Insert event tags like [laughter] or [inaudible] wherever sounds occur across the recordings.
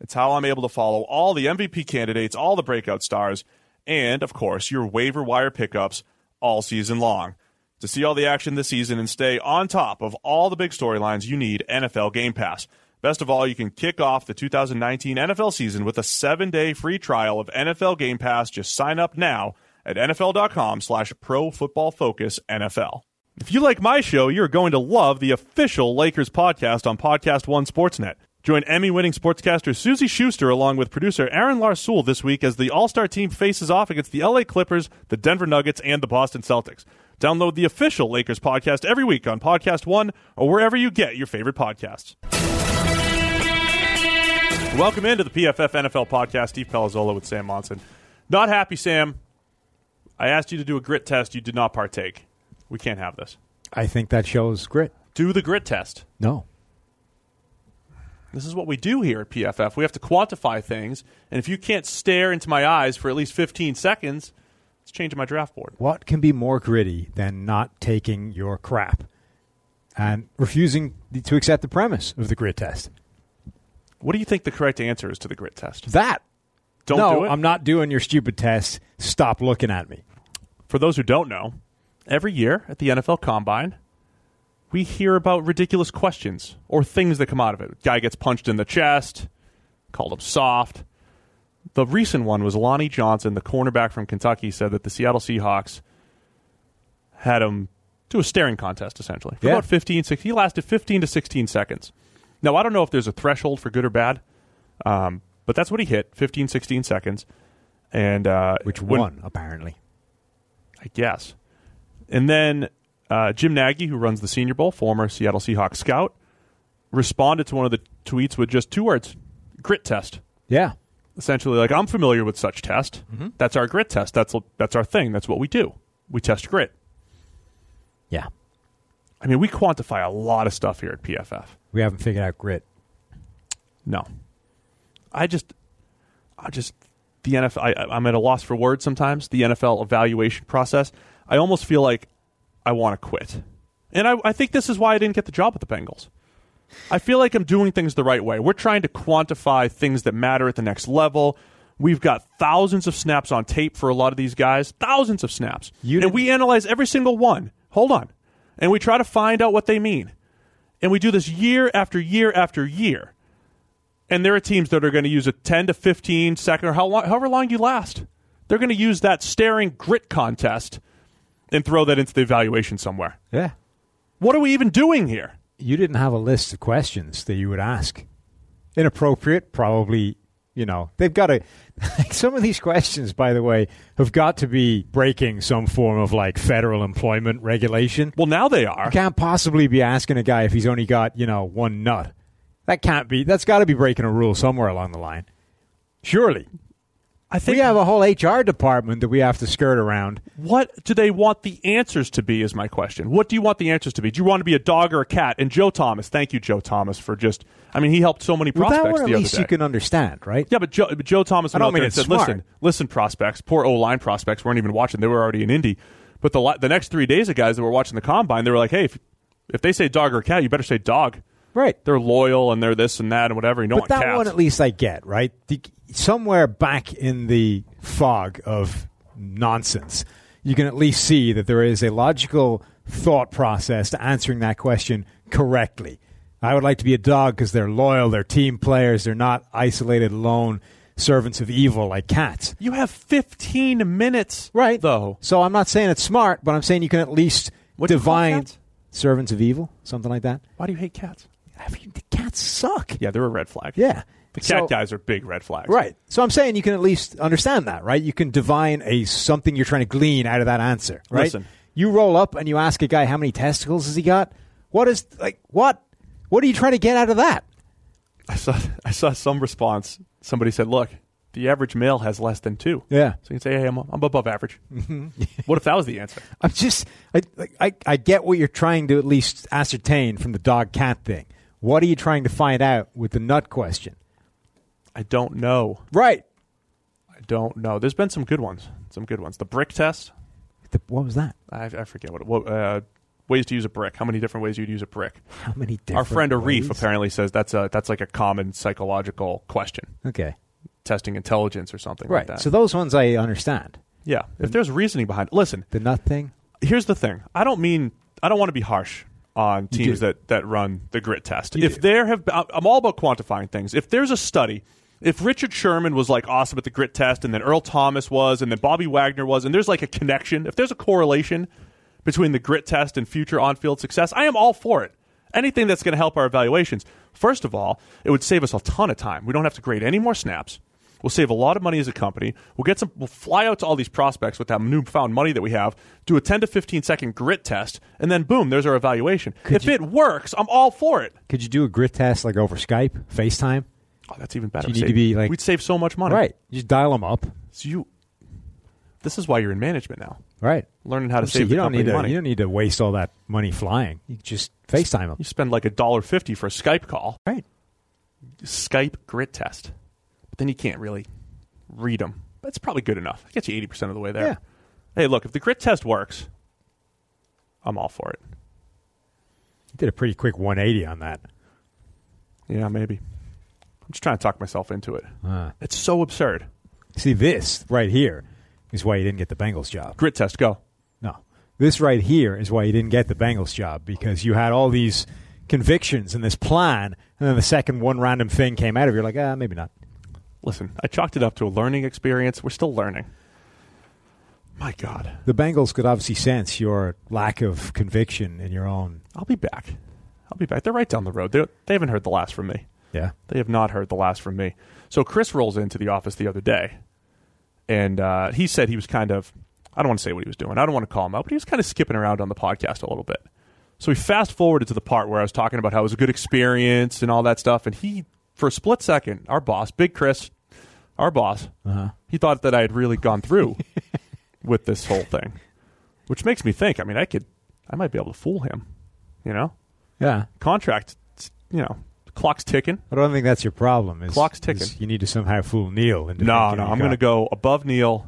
It's how I'm able to follow all the MVP candidates, all the breakout stars, and, of course, your waiver wire pickups all season long. To see all the action this season and stay on top of all the big storylines, you need NFL Game Pass. Best of all, you can kick off the 2019 NFL season with a seven-day free trial of NFL Game Pass. Just sign up now at nfl.com slash pro football focus NFL. If you like my show, you're going to love the official Lakers podcast on Podcast One Sportsnet. Join Emmy winning sportscaster Suzy Shuster along with producer Aaron Larsuel this week as the All Star team faces off against the LA Clippers, the Denver Nuggets, and the Boston Celtics. Download the official Lakers podcast every week on Podcast One or wherever you get your favorite podcasts. Welcome into the PFF NFL podcast. Steve Palazzolo with Sam Monson. Not happy, Sam. I asked you to do a grit test. You did not partake. We can't have this. I think that shows grit. Do the grit test. No. This is what we do here at PFF. We have to quantify things, and if you can't stare into my eyes for at least 15 seconds, it's changing my draft board. What can be more gritty than not taking your crap and refusing to accept the premise of the grit test? What do you think the correct answer is to the grit test? That. Don't no, do it. I'm not doing your stupid test. Stop looking at me. For those who don't know, every year at the NFL Combine, we hear about ridiculous questions or things that come out of it. Guy gets punched in the chest, called him soft. The recent one was Lonnie Johnson, the cornerback from Kentucky, said that the Seattle Seahawks had him to a staring contest essentially for Yeah. about 15 16 he lasted 15 to 16 seconds now i don't know if there's a threshold for good or bad um, but that's what he hit 15 16 seconds and uh, Which one, apparently? I guess. And then uh, Jim Nagy, who runs the Senior Bowl, former Seattle Seahawks scout, responded to one of the tweets with just two words grit test. Yeah. Essentially, like, I'm familiar with such test. That's our grit test. That's, that's our thing. That's what we do. We test grit. Yeah. I mean, we quantify a lot of stuff here at PFF. We haven't figured out grit. No. I just, I just, the NFL, I, I'm at a loss for words sometimes. The NFL evaluation process, I almost feel like I want to quit. And I, I think this is why I didn't get the job with the Bengals. I feel like I'm doing things the right way. We're trying to quantify things that matter at the next level. We've got thousands of snaps on tape for a lot of these guys, thousands of snaps. You and we analyze every single one. Hold on. And we try to find out what they mean. And we do this year after year after year. And there are teams that are going to use a 10 to 15 second or how long, however long you last. They're going to use that staring grit contest and throw that into the evaluation somewhere. Yeah. What are we even doing here? You didn't have a list of questions that you would ask. Inappropriate, probably, you know. They've got to. [laughs] some of these questions, by the way, have got to be breaking some form of like federal employment regulation. Well, now they are. You can't possibly be asking a guy if he's only got, you know, one nut. That can't be. That's got to be breaking a rule somewhere along the line. Surely. I think We have a whole HR department that we have to skirt around. what do they want the answers to be is my question. What do you want the answers to be? Do you want to be a dog or a cat? And Joe Thomas, thank you Joe Thomas for just I mean he helped so many Well, prospects that one at the other least day. you can understand, right? Yeah, but Joe, but Joe Thomas I went don't mean it's said, smart. "Listen, listen, prospects, poor O line prospects weren't even watching; they were already in Indy." But the the next three days of guys that were watching the combine, they were like, "Hey, if, if they say dog or cat, you better say dog. Right. They're loyal and they're this and that and whatever. You don't But that cats." one at least I get, right? Somewhere back in the fog of nonsense, you can at least see that there is a logical thought process to answering that question correctly. I would like to be a dog because they're loyal, they're team players, they're not isolated, alone, servants of evil like cats. You have 15 minutes, Right. Though. So I'm not saying it's smart, but I'm saying you can at least What do you call divine servants of evil, something like that. Why do you hate cats? I mean, the cats suck. Yeah, they're a red flag. Yeah. The cat So- guys are big red flags. Right. So I'm saying you can at least understand that, right? You can divine a something you're trying to glean out of that answer, right? Listen. You roll up and you ask a guy how many testicles has he got? What is like what? What are you trying to get out of that? I saw I saw some response. Somebody said, "Look, the average male has less than two. Yeah. So you can say, "Hey, I'm, I'm above average." Mm-hmm. [laughs] what if that was the answer? [laughs] I'm just I, I I get what you're trying to at least ascertain from the dog cat thing. What are you trying to find out with the nut question? I don't know. Right. I don't know. There's been some good ones. Some good ones. The brick test. The, what was that? I, I forget what. what uh, ways to use a brick. How many different ways you'd use a brick? How many different Our friend Arif ways? apparently says that's a that's like a common psychological question, Okay. testing intelligence or something Right. like that. So those ones I understand. yeah, if there's reasoning behind. Listen, The nut thing. here's the thing. I don't mean I don't want to be harsh on teams that that run the grit test. You if do. there have I'm all about quantifying things. If there's a study, if Richard Sherman was like awesome at the grit test and then Earl Thomas was and then Bobby Wagner was and there's like a connection, if there's a correlation between the grit test and future on-field success, I am all for it. Anything that's going to help our evaluations. First of all, it would save us a ton of time. We don't have to grade any more snaps. We'll save a lot of money as a company. We'll get some. We'll fly out to all these prospects with that newfound money that we have. Do a ten to fifteen second grit test, and then boom, there's our evaluation. if you- it works, I'm all for it. Could you do a grit test like over Skype, FaceTime? Oh, that's even better. Do you need to be, like- we'd save so much money. Right. You just dial them up. So you. This is why you're in management now, Right. learning how to So save you the don't company need to. money. You don't need to waste all that money flying. You just FaceTime them. You spend like a dollar fifty for a Skype call. Right. Skype grit test, but then you can't really read them. That's probably good enough. It gets you eighty percent of the way there. Yeah. Hey, look, if the grit test works, I'm all for it. You did a pretty quick 180 on that. Yeah, maybe. I'm just trying to talk myself into it. Uh, It's so absurd. see, this right here is why you didn't get the Bengals job. Grit test, go. No. This right here is why you didn't get the Bengals job because you had all these convictions and this plan, and then the second one random thing came out of you, you're like, ah, maybe not. Listen, I chalked it up to a learning experience. We're still learning. My God. The Bengals could obviously sense your lack of conviction in your own. I'll be back. I'll be back. They're right down the road. They, they haven't heard the last from me. Yeah. They have not heard the last from me. So Chris rolls into the office the other day, and uh, he said he was kind of, I don't want to say what he was doing. I don't want to call him out, but he was kind of skipping around on the podcast a little bit. So we fast forwarded to the part where I was talking about how it was a good experience and all that stuff, and he, for a split second, our boss, Big Chris, our boss, Uh-huh. he thought that I had really gone through [laughs] with this whole thing, which makes me think. I mean, I could, I might be able to fool him. You know, Yeah. contract, you know, clock's ticking. I don't think that's your problem. Is, Clock's ticking. You need to somehow fool Neil. Into No, no, I'm going to go above Neil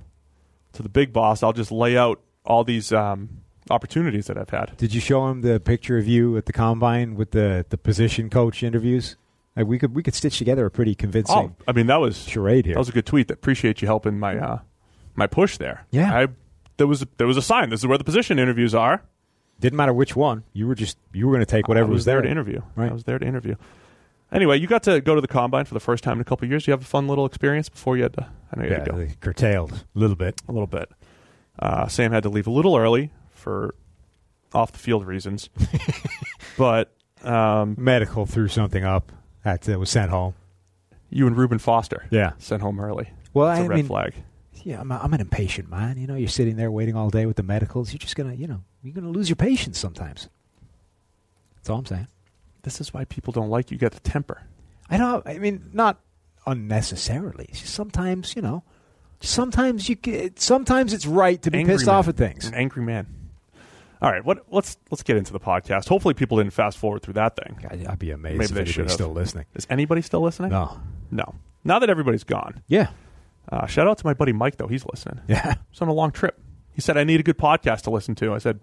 to the big boss. I'll just lay out all these um, opportunities that I've had. Did you show him the picture of you at the combine with the, the position coach interviews? Like we could we could stitch together a pretty convincing Oh, I mean that was charade here. that was a good tweet. That appreciate you helping my uh, my push there. Yeah. I there was there was a sign. This is where the position interviews are. Didn't matter which one. You were just you were going to take whatever I was, was there there to interview. Right. I was there to interview. Anyway, you got to go to the combine for the first time in a couple of years. You have a fun little experience before you had to. I know you Yeah, had to go they curtailed a little bit. a little bit. Uh, Sam had to leave a little early for off the field reasons, [laughs] but um, Medical threw something up that uh, was sent home. you and Reuben Foster Yeah. sent home early. Well, It's a I red mean, flag. yeah, I'm, a, I'm an impatient man. You know, you're sitting there waiting all day with the medicals. You're just gonna, you know, you're gonna lose your patience sometimes. That's all I'm saying. This is why people don't like you. You got the temper. I don't. I mean, not unnecessarily. Sometimes, you know, sometimes you. Get, sometimes it's right to be Angry pissed man. off at things. An angry man. All right, what, let's let's get into the podcast. Hopefully, people didn't fast forward through that thing. I- I'd be amazed Maybe if they anybody's still listening. Is anybody still listening? No. No. Now that everybody's gone, Yeah. uh, shout out to my buddy Mike though. He's listening. Yeah. He's on a long trip. He said, "I need a good podcast to listen to." I said,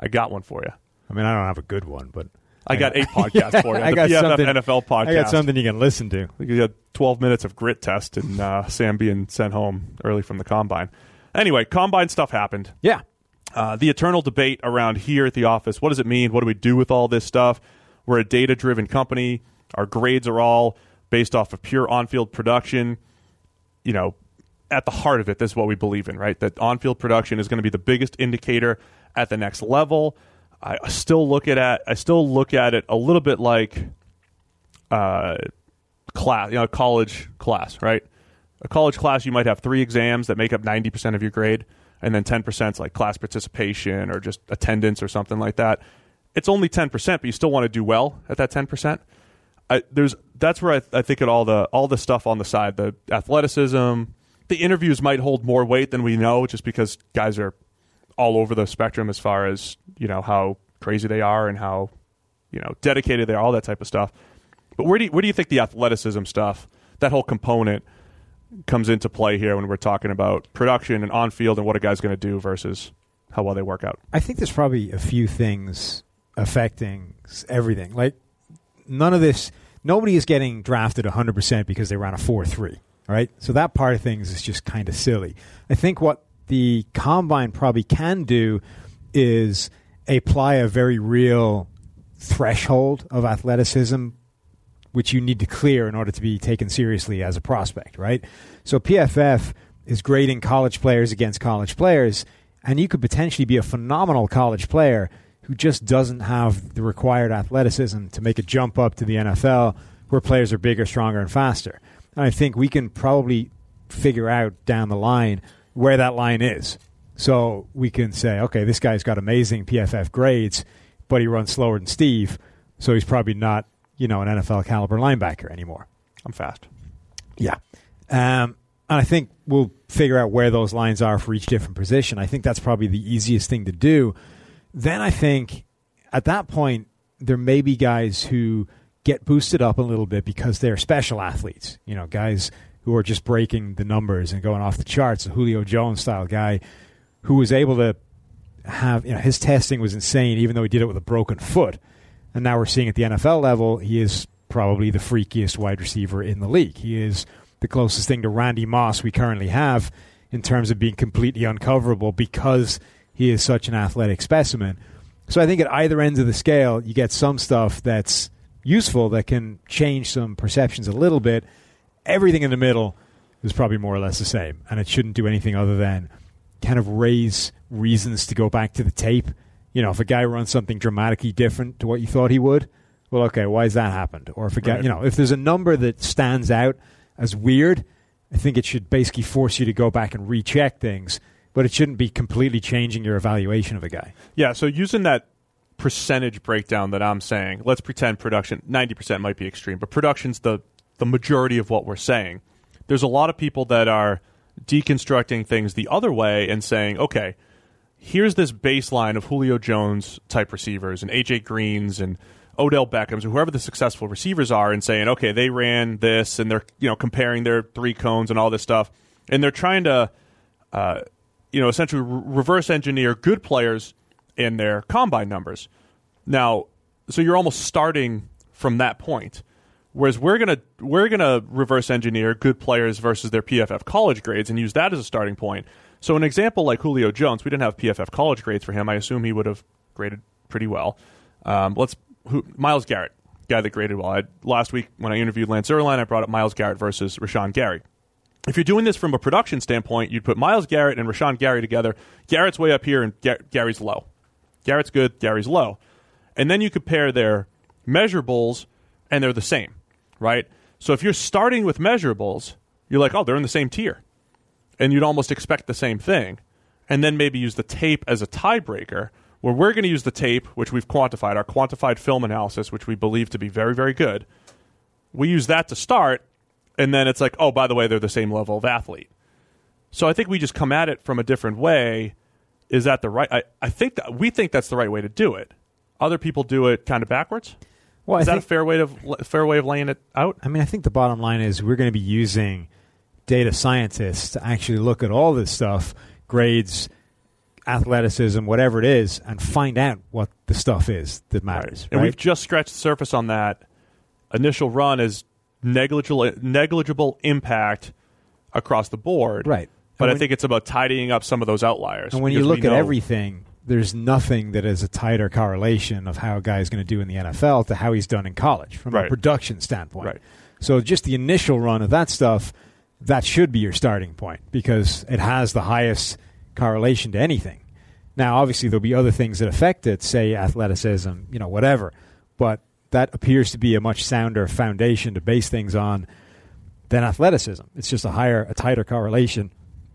"I got one for you. I mean, I don't have a good one, but I got eight [laughs] podcasts for you. I the got something- NFL podcast. I got something you can listen to. You got 12 minutes of grit test and uh, Sam being sent home early from the combine. Anyway, combine stuff happened. Yeah. Uh, the eternal debate around here at the office what does it mean? What do we do with all this stuff? We're a data driven company. Our grades are all based off of pure on field production. you know, at the heart of it, this is what we believe in, right? That on field production is going to be the biggest indicator at the next level. I still look at it, I still look at it a little bit like uh, class, you know, college class, right? A college class, you might have three exams that make up 90% of your grade, and then 10% is like class participation or just attendance or something like that. It's only 10%, but you still want to do well at that 10%. I, there's that's where I, I think at all the all the stuff on the side, the athleticism, the interviews might hold more weight than we know, just because guys are all over the spectrum as far as you know how crazy they are and how you know dedicated they are, all that type of stuff. But where do you, where do you think the athleticism stuff, that whole component, comes into play here when we're talking about production and on field and what a guy's going to do versus how well they work out? I think there's probably a few things affecting everything. Like none of this, nobody is getting drafted 100% because they ran a 4 3. Right? So that part of things is just kind of silly. I think what the combine probably can do is apply a very real threshold of athleticism which you need to clear in order to be taken seriously as a prospect, right? So PFF is grading college players against college players, and you could potentially be a phenomenal college player who just doesn't have the required athleticism to make a jump up to the NFL where players are bigger, stronger, and faster. And I think we can probably figure out down the line where that line is. So we can say, okay, this guy's got amazing PFF grades, but he runs slower than Steve, so he's probably not you know, an NFL caliber linebacker anymore. I'm fast. Yeah. Um, and I think we'll figure out where those lines are for each different position. I think that's probably the easiest thing to do. Then I think at that point, there may be guys who get boosted up a little bit because they're special athletes. You know, guys who are just breaking the numbers and going off the charts. A Julio Jones style guy who was able to have, you know, his testing was insane, even though he did it with a broken foot. And now we're seeing at the NFL level, he is probably the freakiest wide receiver in the league. He is the closest thing to Randy Moss we currently have in terms of being completely uncoverable because he is such an athletic specimen. So I think at either ends of the scale, you get some stuff that's useful that can change some perceptions a little bit. Everything in the middle is probably more or less the same, and it shouldn't do anything other than kind of raise reasons to go back to the tape you know, if a guy runs something dramatically different to what you thought he would, well, okay, why has that happened? Or if a guy, right. you know, if there's a number that stands out as weird, I think it should basically force you to go back and recheck things, but it shouldn't be completely changing your evaluation of a guy. Yeah, so using that percentage breakdown that I'm saying, let's pretend production 90% might be extreme, but production's the the majority of what we're saying. There's a lot of people that are deconstructing things the other way and saying, okay, here's this baseline of Julio Jones type receivers and AJ Greens and Odell Beckham's or whoever the successful receivers are and saying, okay, they ran this and they're you know comparing their three cones and all this stuff, and they're trying to, uh, you know, essentially re- reverse engineer good players in their combine numbers. Now, so you're almost starting from that point. Whereas we're gonna we're gonna reverse engineer good players versus their PFF college grades and use that as a starting point. So an example like Julio Jones, we didn't have PFF college grades for him. I assume he would have graded pretty well. Um, let's who, Myles Garrett, guy that graded well. I, last week when I interviewed Lance Zierlein, I brought up Myles Garrett versus Rashan Gary. If you're doing this from a production standpoint, you'd put Myles Garrett and Rashan Gary together. Garrett's way up here and Gar- Gary's low. Garrett's good, Gary's low. And then you compare their measurables and they're the same, right? So if you're starting with measurables, you're like, oh, they're in the same tier and you'd almost expect the same thing, and then maybe use the tape as a tiebreaker. Where we're going to use the tape, which we've quantified, our quantified film analysis, which we believe to be very, very good. We use that to start, and then it's like, oh, by the way, they're the same level of athlete. So I think we just come at it from a different way. Is that the right? I, I think that we think that's the right way to do it. Other people do it kind of backwards. Well, is I that think, a fair way of fair way of laying it out? I mean, I think the bottom line is we're going to be using data scientists to actually look at all this stuff, grades, athleticism, whatever it is, and find out what the stuff is that matters. Right. And we've just scratched the surface on that. Initial run is negligible negligible impact across the board. Right. But when, I think it's about tidying up some of those outliers. And when you look at everything, there's nothing that is a tighter correlation of how a guy is going to do in the NFL to how he's done in college from right. a production standpoint. Right. So just the initial run of that stuff that should be your starting point because it has the highest correlation to anything. Now, obviously, there'll be other things that affect it, say athleticism, you know, whatever. But that appears to be a much sounder foundation to base things on than athleticism. It's just a higher, a tighter correlation,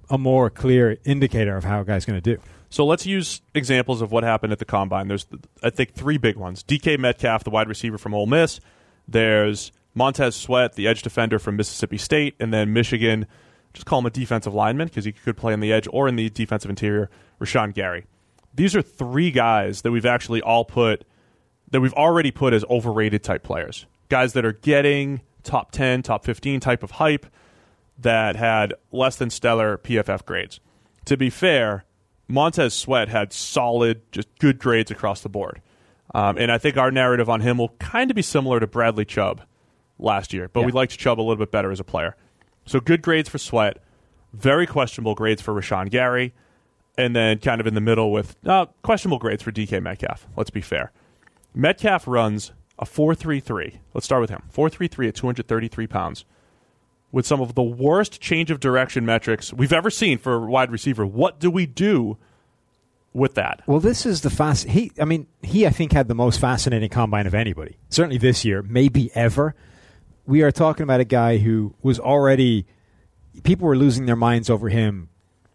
a more clear indicator of how a guy's going to do. So let's use examples of what happened at the combine. There's, I think, three big ones. DK Metcalf, the wide receiver from Ole Miss. There's Montez Sweat, the edge defender from Mississippi State, and then Michigan. Just call him a defensive lineman because he could play on the edge or in the defensive interior. Rashan Gary. These are three guys that we've actually all put that we've already put as overrated type players. Guys that are getting top 10, top 15 type of hype that had less than stellar PFF grades. To be fair, Montez Sweat had solid, just good grades across the board. Um, and I think our narrative on him will kind of be similar to Bradley Chubb last year, but Yeah. we liked Chubb a little bit better as a player. So good grades for Sweat, very questionable grades for Rashan Gary, and then kind of in the middle with uh, questionable grades for DK Metcalf. Let's be fair. Metcalf runs a 4.33. Let's start with him. 4.33 at 233 pounds with some of the worst change of direction metrics we've ever seen for a wide receiver. What do we do with that? Well, this is the fast. He, I mean, he, I think, had the most fascinating combine of anybody. Certainly this year, maybe ever. We are talking about a guy who was already. People were losing their minds over him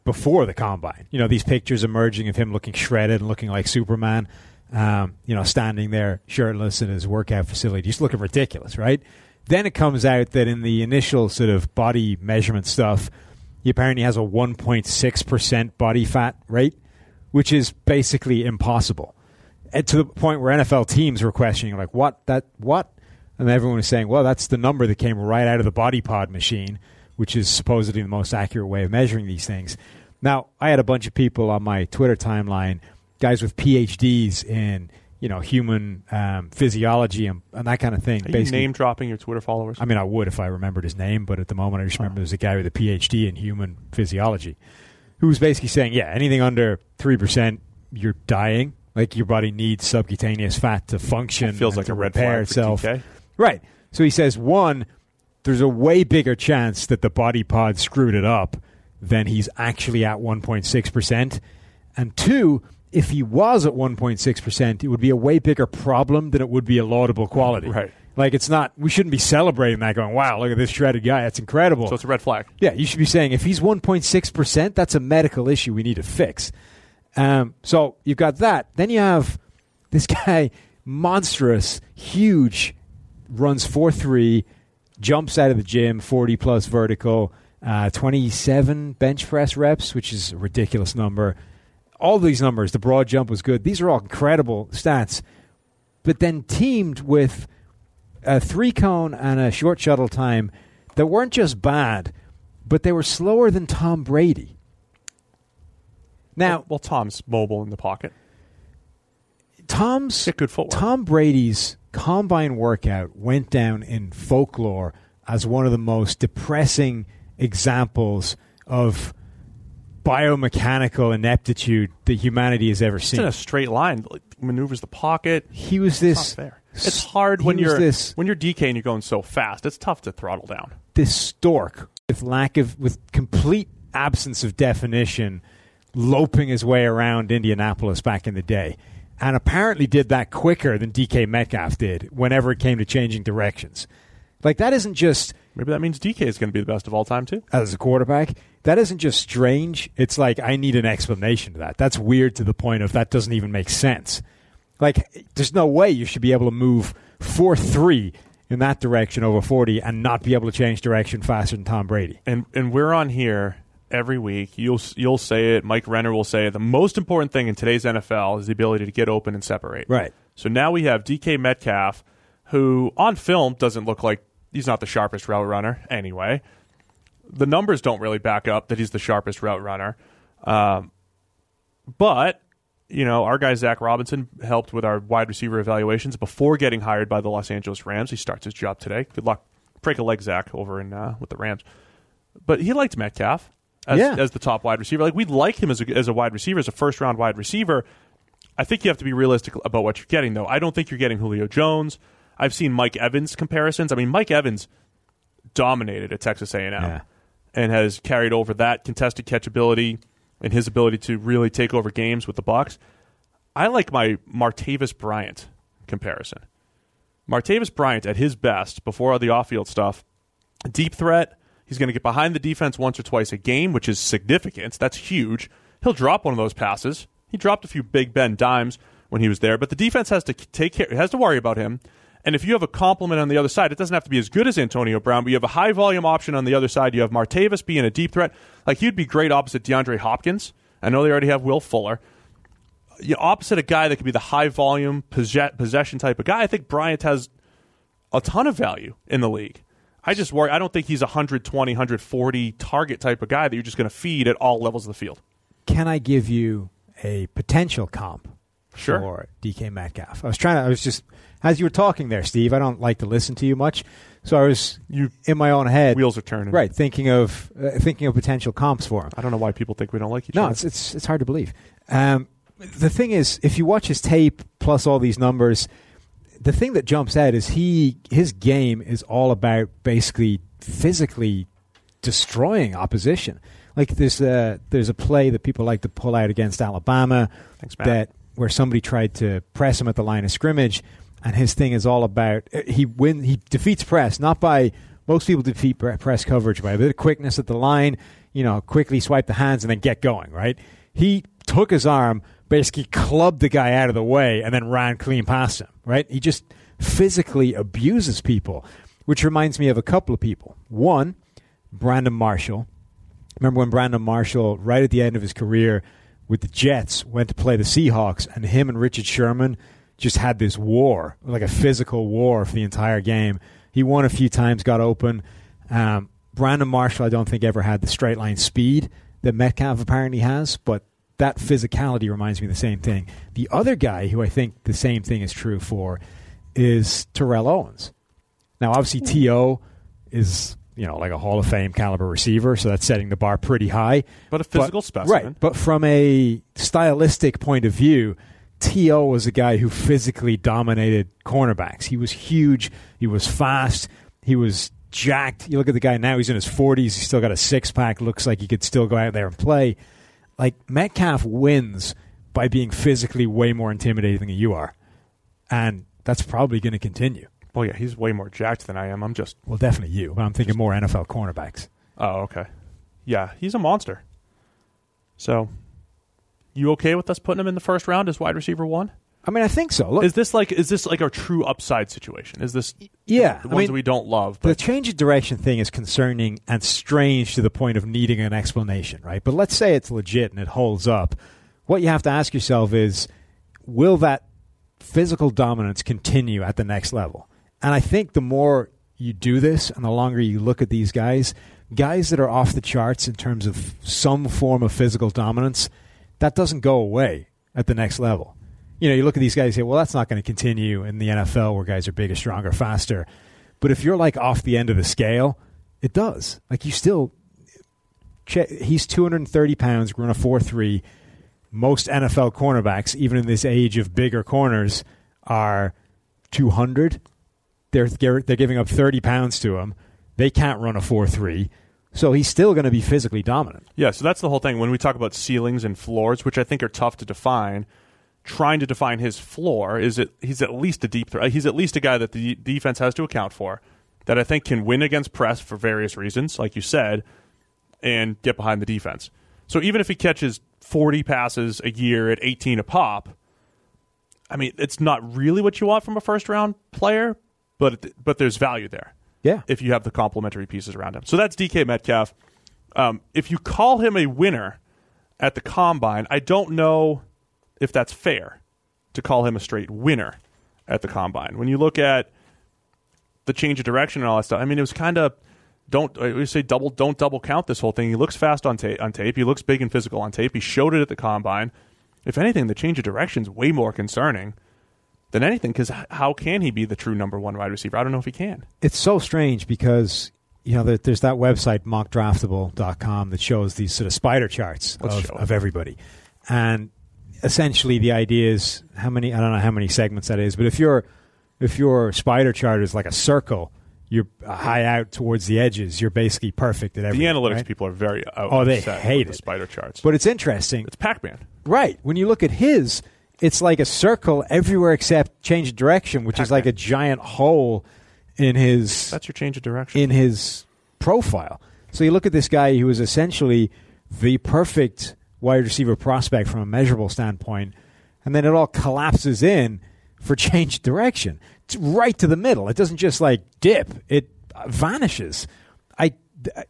before the combine. You know, these pictures emerging of him looking shredded and looking like Superman. Um, you know, standing there shirtless in his workout facility, just looking ridiculous, right? Then it comes out that in the initial sort of body measurement stuff, he apparently has a 1.6% body fat rate, which is basically impossible. And to the point where NFL teams were questioning, like, what? That what? And everyone was saying, well, that's the number that came right out of the Bod Pod machine, which is supposedly the most accurate way of measuring these things. Now, I had a bunch of people on my Twitter timeline, guys with PhDs in you know human um, physiology and, and that kind of thing. Are you Basically, name dropping your Twitter followers? I mean, I would if I remembered his name, but at the moment, I just remember there's a guy with a PhD in human physiology who was basically saying, yeah, anything under 3%, you're dying. Like your body needs subcutaneous fat to function. It feels like a red flag itself. Right. So he says, one, there's a way bigger chance that the Bod Pod screwed it up than he's actually at 1.6%. And two, if he was at 1.6%, it would be a way bigger problem than it would be a laudable quality. Right. Like it's not, we shouldn't be celebrating that going, wow, look at this shredded guy. That's incredible. So it's a red flag. Yeah, you should be saying if he's 1.6%, that's a medical issue we need to fix. Um, so you've got that. Then you have this [laughs] guy, monstrous, huge, runs 4 3, jumps out of the gym, 40 plus vertical, uh, 27 bench press reps, which is a ridiculous number. All these numbers, the broad jump was good. These are all incredible stats. But then teamed with a three cone and a short shuttle time that weren't just bad, but they were slower than Tom Brady. Now, well, well, Tom's mobile in the pocket. Tom's good footwork. Tom Brady's combine workout went down in folklore as one of the most depressing examples of biomechanical ineptitude that humanity has ever seen. It's in a straight line. Like, maneuvers the pocket. He was this. It's hard when you're this when you're DK and you're going so fast. It's tough to throttle down. this stork with lack of with complete absence of definition loping his way around Indianapolis back in the day and apparently did that quicker than DK Metcalf did whenever it came to changing directions. Like that isn't just Maybe that means DK is going to be the best of all time too. as a quarterback, that isn't just strange. It's like I need an explanation to that. That's weird to the point of that doesn't even make sense. Like there's no way you should be able to move 4-3 in that direction over 40 and not be able to change direction faster than Tom Brady. and and we're on here every week. You'll you'll say it. Mike Renner will say it. The most important thing in today's NFL is the ability to get open and separate. Right. So now we have DK Metcalf, who on film doesn't look like he's not the sharpest route runner anyway. The numbers don't really back up that he's the sharpest route runner. Um, but you know, our guy Zac Robinson helped with our wide receiver evaluations before getting hired by the Los Angeles Rams. He starts his job today. Good luck. Break a leg, Zac, over in uh, with the Rams. But he liked Metcalf as, Yeah. as the top wide receiver. Like we'd like him as a, as a wide receiver, as a first round wide receiver. I think you have to be realistic about what you're getting, though. I don't think you're getting Julio Jones. I've seen Mike Evans comparisons. I mean, Mike Evans dominated at Texas A&M, Yeah. And has carried over that contested catchability and his ability to really take over games with the Bucs. I like my Martavis Bryant comparison. Martavis Bryant at his best before all the off-field stuff, deep threat. He's going to get behind the defense once or twice a game, which is significant. That's huge. He'll drop one of those passes. He dropped a few Big Ben dimes when he was there, but the defense has to take care, has to worry about him. And if you have a complement on the other side, it doesn't have to be as good as Antonio Brown, but you have a high volume option on the other side. You have Martavis being a deep threat. Like he'd be great opposite DeAndre Hopkins. I know they already have Will Fuller. You know, opposite a guy that could be the high volume possession type of guy, I think Bryant has a ton of value in the league. I just worry. I don't think he's a 120, 140 target type of guy that you're just going to feed at all levels of the field. Can I give you a potential comp sure. for DK Metcalf? I was trying to. I was just as you were talking there, Steve. I don't like to listen to you much, so I was you in my own head. Wheels are turning. Right, thinking of uh, thinking of potential comps for him. I don't know why people think we don't like each no, other. No, it's, it's it's hard to believe. Um, the thing is, if you watch his tape plus all these numbers, the thing that jumps out is he his game is all about basically physically destroying opposition. Like there's a there's a play that people like to pull out against Alabama Thanks, that where somebody tried to press him at the line of scrimmage, and his thing is all about uh, he win he defeats press not by most people defeat press coverage by a bit of quickness at the line, you know, quickly swipe the hands and then get going. Right? He took his arm, basically clubbed the guy out of the way, and then ran clean past him. Right? He just physically abuses people, which reminds me of a couple of people. One, Brandon Marshall. Remember when Brandon Marshall, right at the end of his career with the Jets, went to play the Seahawks, and him and Richard Sherman just had this war, like a physical war for the entire game. He won a few times, got open. Um, Brandon Marshall, I don't think ever had the straight line speed that Metcalf apparently has, but that physicality reminds me of the same thing. The other guy who I think the same thing is true for is Terrell Owens. Now, obviously, T.O. is you know like a Hall of Fame caliber receiver, so that's setting the bar pretty high. But a physical but, specimen, right? But from a stylistic point of view, T.O. was a guy who physically dominated cornerbacks. He was huge. He was fast. He was jacked. You look at the guy now; he's in his forties. He's still got a six pack. Looks like he could still go out there and play. Like Metcalf wins by being physically way more intimidating than you are, and that's probably going to continue. Well, yeah, he's way more jacked than I am. I'm just well, definitely you, but I'm thinking more NFL cornerbacks. Oh, okay. Yeah, he's a monster. So, you okay with us putting him in the first round as wide receiver one? I mean, I think so. Look, is this like is this like a true upside situation? Is this yeah the ones I mean, we don't love? But. The change of direction thing is concerning and strange to the point of needing an explanation, right? But let's say it's legit and it holds up. What you have to ask yourself is, will that physical dominance continue at the next level? And I think the more you do this and the longer you look at these guys, guys that are off the charts in terms of some form of physical dominance, that doesn't go away at the next level. You know, you look at these guys and say, well, that's not going to continue in the NFL where guys are bigger, stronger, faster. But if you're like off the end of the scale, it does. Like you still, he's 230 pounds, growing a 4 3. Most NFL cornerbacks, even in this age of bigger corners, are 200 they're they're giving up 30 pounds to him. They can't run a 4-3. So he's still going to be physically dominant. Yeah, so that's the whole thing. When we talk about ceilings and floors, which I think are tough to define, trying to define his floor is it he's at least a deep threat. He's at least a guy that the defense has to account for that I think can win against press for various reasons, like you said, and get behind the defense. So even if he catches 40 passes a year at 18 a pop, I mean, it's not really what you want from a first round player, but but there's value there. Yeah, if you have the complementary pieces around him. So that's DK Metcalf. Um, if you call him a winner at the combine, I don't know if that's fair to call him a straight winner at the combine. When you look at the change of direction and all that stuff, I mean, it was kind of don't we say double don't double count this whole thing. He looks fast on tape. On tape, he looks big and physical on tape. He showed it at the combine. If anything, the change of direction is way more concerning than anything because how can he be the true number one wide receiver? I don't know if he can. It's so strange because you know there's that website mockdraftable.com that shows these sort of spider charts of, of everybody, and essentially the idea is how many I don't know how many segments that is, but if your if your spider chart is like a circle, you're uh, high out towards the edges. You're basically perfect at everything. The analytics right? people are very out Oh, they hate it. spider charts. But it's interesting. it's Pac-Man. Right. When you look at his, it's like a circle everywhere except change of direction, which is like a giant hole in his That's your change of direction. in his profile. So you look at this guy who is essentially the perfect wide receiver prospect from a measurable standpoint, and then it all collapses in for [laughs] change of direction. It's right to the middle. It doesn't just like dip; it vanishes. I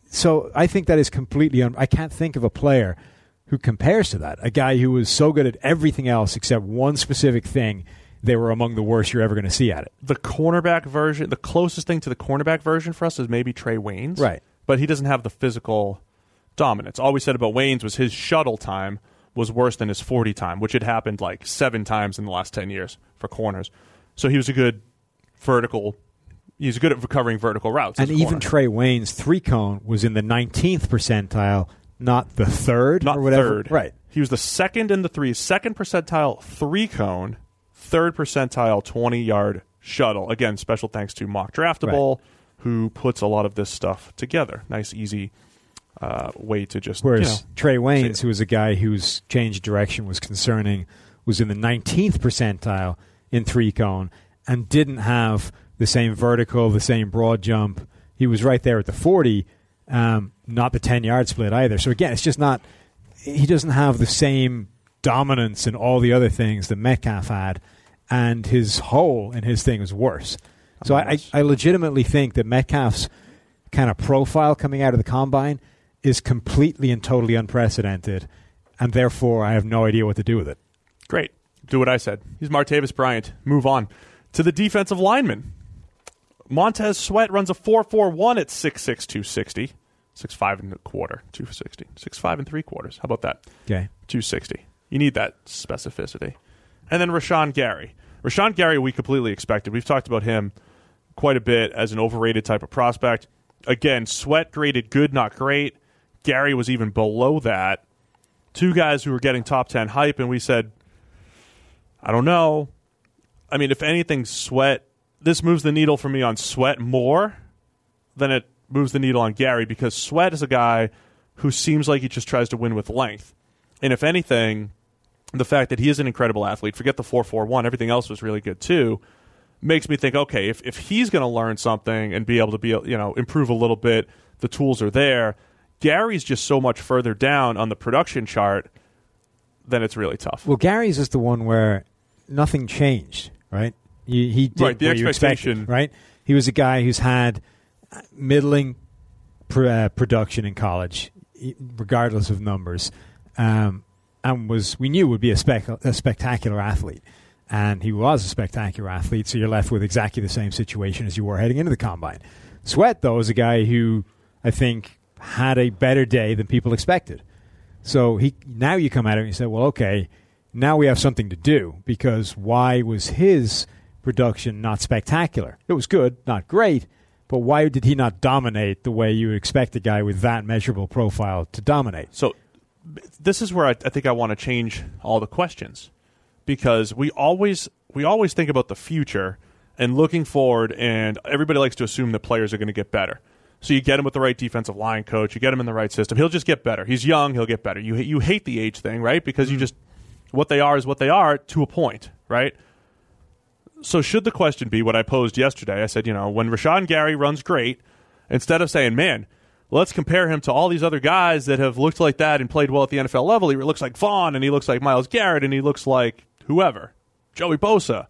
so I think that is completely. Un, I can't think of a player who compares to that. A guy who was so good at everything else except one specific thing. They were among the worst you're ever going to see at it. the cornerback version, the closest thing to the cornerback version for us is maybe Trey Waynes. Right. But he doesn't have the physical dominance. All we said about Waynes was his shuttle time was worse than his 40 time, which had happened like seven times in the last 10 years for corners. So he was a good vertical. He's good at recovering vertical routes. And even. Trey Wayne's three cone was in the 19th percentile, not the third not or whatever. third. Right. He was the second in the three, second percentile three cone, third percentile 20 yard shuttle. Again, special thanks to Mock Draftable, who puts a lot of this stuff together. Nice, easy uh, way to just. Whereas you know, Trey Waynes, who was a guy whose change of direction was concerning, was in the 19th percentile in three cone and didn't have the same vertical, the same broad jump. He was right there at the 40, um, not the 10 yard split either. So again, it's just not. He doesn't have the same dominance and all the other things that Metcalf had, and his hole in his thing was worse. So I, I, I legitimately think that Metcalf's kind of profile coming out of the combine is completely and totally unprecedented, and therefore I have no idea what to do with it. Great. Do what I said. He's Martavis Bryant. Move on to the defensive lineman. Montez Sweat runs a 4.41 at 6'6", 260. 6'5 and a quarter, 260. 6'5 and three quarters. How about that? Okay. 260. You need that specificity. And then Rashan Gary. Rashan Gary, we completely expected. We've talked about him quite a bit as an overrated type of prospect. Again, Sweat graded good, not great. Gary was even below that. Two guys who were getting top 10 hype, and we said, I don't know. I mean, if anything, Sweat, this moves the needle for me on Sweat more than it moves the needle on Gary because Sweat is a guy who seems like he just tries to win with length. And if anything, the fact that he is an incredible athlete, forget the 441, everything else was really good too, makes me think, okay, if, if he's going to learn something and be able to be, you know, improve a little bit, the tools are there. Gary's just so much further down on the production chart, then it's really tough. Well, Gary's is the one where nothing changed, right? He, he did Right, the expectation- right? He was a guy who's had middling pr- uh, production in college, regardless of numbers, um, and was we knew would be a, spec- a spectacular athlete. And he was a spectacular athlete, so you're left with exactly the same situation as you were heading into the combine. Sweat, though, is a guy who I think had a better day than people expected. So he now you come at him and you say, well, okay, now we have something to do because why was his production not spectacular? It was good, not great, but why did he not dominate the way you would expect a guy with that measurable profile to dominate? So this is where I, I think I want to change all the questions because we always we always think about the future and looking forward, and everybody likes to assume that players are going to get better. So you get him with the right defensive line coach, you get him in the right system, he'll just get better. He's young, he'll get better. You you hate the age thing, right? Because you mm. just what they are is what they are to a point, right? So should the question be what I posed yesterday? I said, you know, when Rashan Gary runs great, instead of saying, man, let's compare him to all these other guys that have looked like that and played well at the NFL level. He looks like Von and he looks like Myles Garrett and he looks like whoever, Joey Bosa.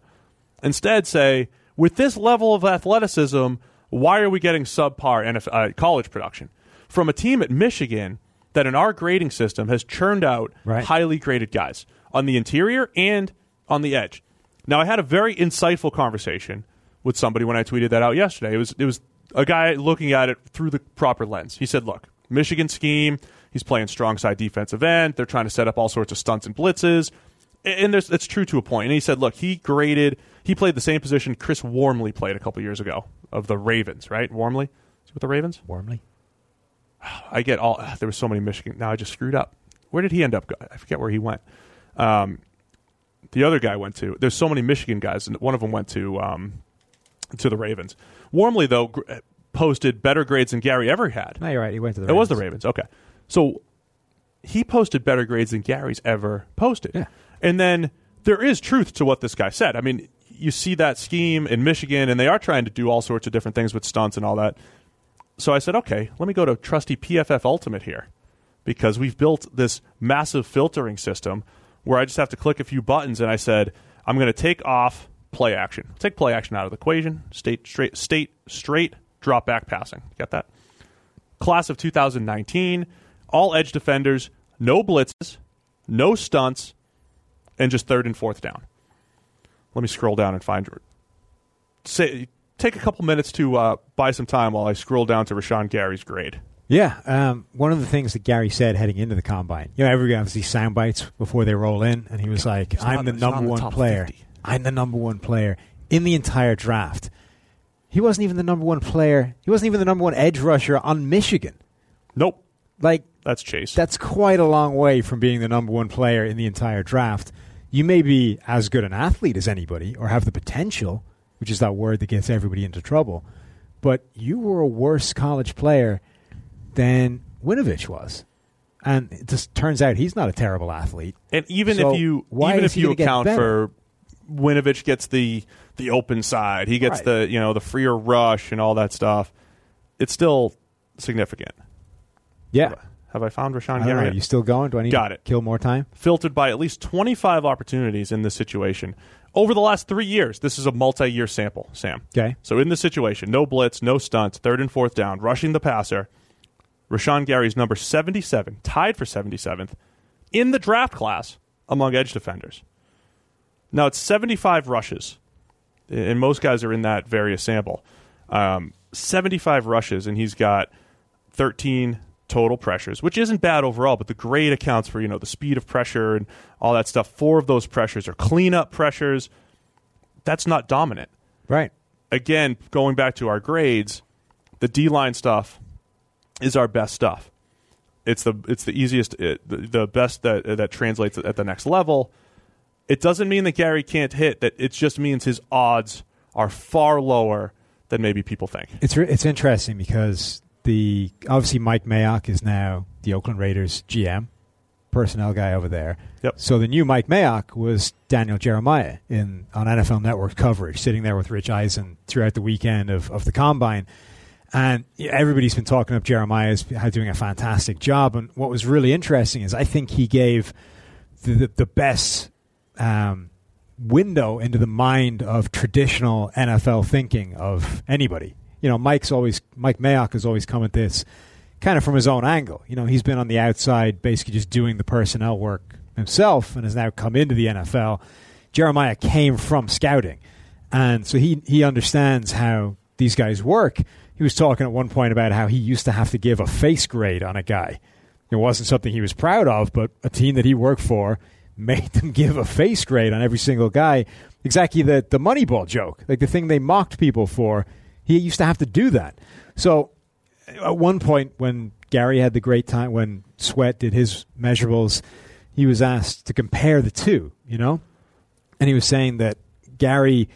Instead, say, with this level of athleticism, why are we getting subpar NFL, uh, college production from a team at Michigan that in our grading system has churned out Right. highly graded guys on the interior and on the edge? Now, I had a very insightful conversation with somebody when I tweeted that out yesterday. It was it was a guy looking at it through the proper lens. He said, "Look, Michigan scheme. He's playing strong side defensive end. They're trying to set up all sorts of stunts and blitzes, and there's, it's true to a point." And he said, "Look, he graded. He played the same position Chris Wormley played a couple years ago of the Ravens. Right? Wormley, is he with the Ravens. Wormley. I get all. there were so many Michigan. Now I just screwed up. Where did he end up? I forget where he went. Um, the other guy went to. There's so many Michigan guys, and one of them went to um, to the Ravens. Wormley though gr- posted better grades than Gary ever had. No, you're right. He went to the. It was the Ravens. Ravens. Okay. So he posted better grades than Gary's ever posted. Yeah. And then there is truth to what this guy said. I mean, you see that scheme in Michigan, and they are trying to do all sorts of different things with stunts and all that. So I said, okay, let me go to trusty PFF Ultimate here because we've built this massive filtering system where I just have to click a few buttons, and I said, I'm going to take off play action. Take play action out of the equation. State straight, state straight drop back passing. Get that? Class of 2019, all edge defenders, no blitzes, no stunts, and just third and fourth down. Let me scroll down and find. Say, take a couple minutes to uh, buy some time while I scroll down to Rashan Gary's grade. Yeah, um, one of the things that Gary said heading into the combine, you know, everybody has these sound bites before they roll in, and he was like, He's "I'm not- the he's not in number one top player. 50. I'm the number one player in the entire draft." He wasn't even the number one player. He wasn't even the number one edge rusher on Michigan. Nope, Like that's Chase. that's quite a long way from being the number one player in the entire draft. You may be as good an athlete as anybody or have the potential, which is that word that gets everybody into trouble, but you were a worse college player than Winovich was. And it just turns out he's not a terrible athlete. and even So if you even if you account for Winovich gets the the open side, he gets Right. the you know the freer rush and all that stuff. It's still significant. Yeah. Have I found Rashan Gary? know. yet? You still going? Do I need Got to it. kill more time? filtered by at least 25 opportunities in this situation over the last three years. This is a multi year sample, Sam. Okay. So in this situation, no blitz, no stunts, third and fourth down, rushing the passer. Rashan Gary's number 77, tied for 77th in the draft class among edge defenders. Now it's 75 rushes, and most guys are in that various sample. Um, 75 rushes, and he's got 13 total pressures, which isn't bad overall, but the grade accounts for, you know, the speed of pressure and all that stuff. Four of those pressures are cleanup pressures. That's not dominant. Right. Again, going back to our grades, the D line stuff is our best stuff. It's the it's the easiest, it, the, the best that uh, that translates at the next level. It doesn't mean that Gary can't hit. That it just means his odds are far lower than maybe people think. It's re- it's interesting because the obviously Mike Mayock is now the Oakland Raiders GM, personnel guy over there. Yep. So the new Mike Mayock was Daniel Jeremiah in on NFL Network coverage, sitting there with Rich Eisen throughout the weekend of, of the combine. And everybody's been talking up Jeremiah as doing a fantastic job. And what was really interesting is I think he gave the, the, the best um, window into the mind of traditional NFL thinking of anybody. You know, Mike's always Mike Mayock has always come at this kind of from his own angle. You know, he's been on the outside, basically just doing the personnel work himself, and has now come into the NFL. Jeremiah came from scouting, and so he he understands how these guys work. He was talking at one point about how he used to have to give a face grade on a guy. It wasn't something he was proud of, but a team that he worked for [laughs] made them give a face grade on every single guy. Exactly the the Moneyball joke, like the thing they mocked people for. He used to have to do that. So at one point when Gary had the great time when Sweat did his measurables, he was asked to compare the two, you know? And he was saying that Gary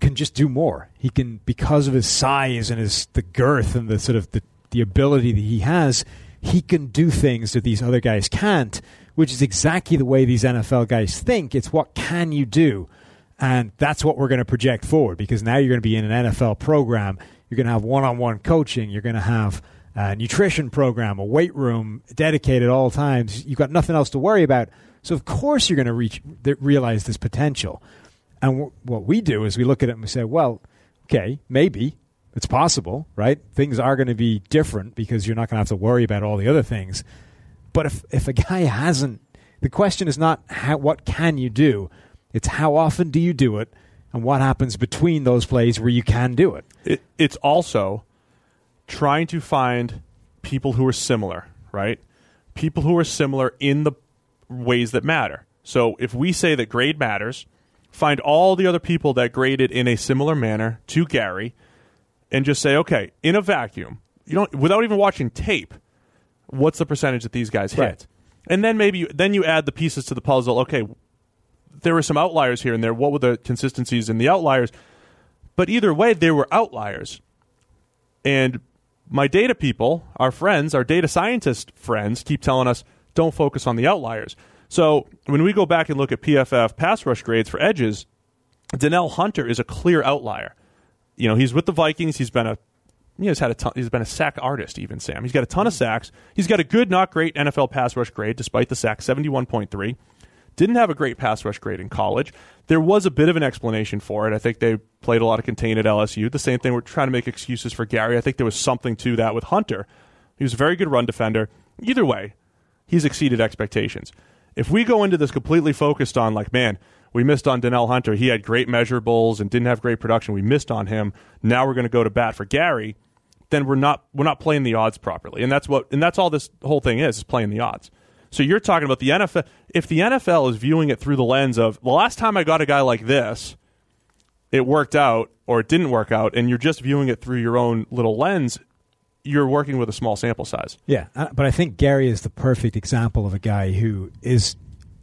can just do more. He can because of his size and his the girth and the sort of the, the ability that he has, he can do things that these other guys can't, which is exactly the way these NFL guys think. It's what can you do? And that's what we're going to project forward because now you're going to be in an NFL program. You're going to have one on one coaching. You're going to have a nutrition program, a weight room dedicated at all times. You've got nothing else to worry about. So, of course, you're going to reach, realize this potential. And w- what we do is we look at it and we say, well, okay, maybe it's possible, right? Things are going to be different because you're not going to have to worry about all the other things. But if, if a guy [laughs] hasn't, the question is not how, what can you do, it's how often do you do it and what happens between those plays where you can do it. It, it's also trying to find people who are similar, right? People who are similar in the ways that matter. So if we say that grade matters, find all the other people that graded in a similar manner to Gary and just say, okay, in a vacuum, you don't without even watching tape, what's the percentage that these guys hit? Right. And then maybe you, then you add the pieces to the puzzle. Okay, there were some outliers here and there. What were the consistencies in the outliers? But either way, they were outliers. And my data people, our friends, our data scientist friends, keep telling us don't focus on the outliers. So when we go back and look at PFF pass rush grades for edges, Danielle Hunter is a clear outlier. You know, he's with the Vikings. He's been a he's had a ton, he's been a sack artist even Sam. He's got a ton of sacks. He's got a good, not great NFL pass rush grade despite the sack, seventy one point three. Didn't have a great pass rush grade in college. There was a bit of an explanation for it. I think they played a lot of contain at LSU. The same thing. We're trying to make excuses for Gary. I think there was something to that with Hunter. He was a very good run defender. Either way, he's exceeded expectations. If we go into this completely focused on like, man, we missed on Danielle Hunter. He had great measurables and didn't have great production. We missed on him. Now we're going to go to bat for Gary. Then we're not we're not playing the odds properly, and that's what and that's all this whole thing is is playing the odds. So you're talking about the NFL. If the NFL is viewing it through the lens of the last time I got a guy like this, it worked out or it didn't work out, and you're just viewing it through your own little lens, you're working with a small sample size. Yeah, uh, but I think Gary is the perfect example of a guy who is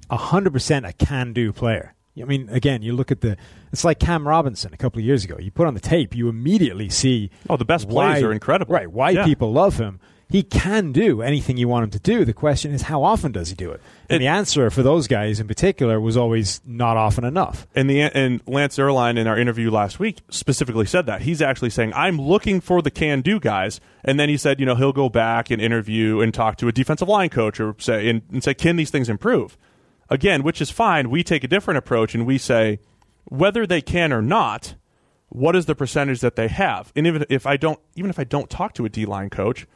100% a can do player. I mean, again, you look at the. It's like Cam Robinson a couple of years ago. You put on the tape, you immediately see. Oh, the best plays are incredible. Right, why Yeah. people love him. He can do anything you want him to do. The question is, how often does he do it? And It- the answer for those guys in particular was always not often enough. And the and Lance Zierlein in our interview last week specifically said that he's actually saying I'm looking for the can do guys, and then he said you know he'll go back and interview and talk to a defensive line coach or say and, and say can these things improve? Again, which is fine. We take a different approach and we say whether they can or not, what is the percentage that they have? And even if I don't even if I don't talk to a D line coach,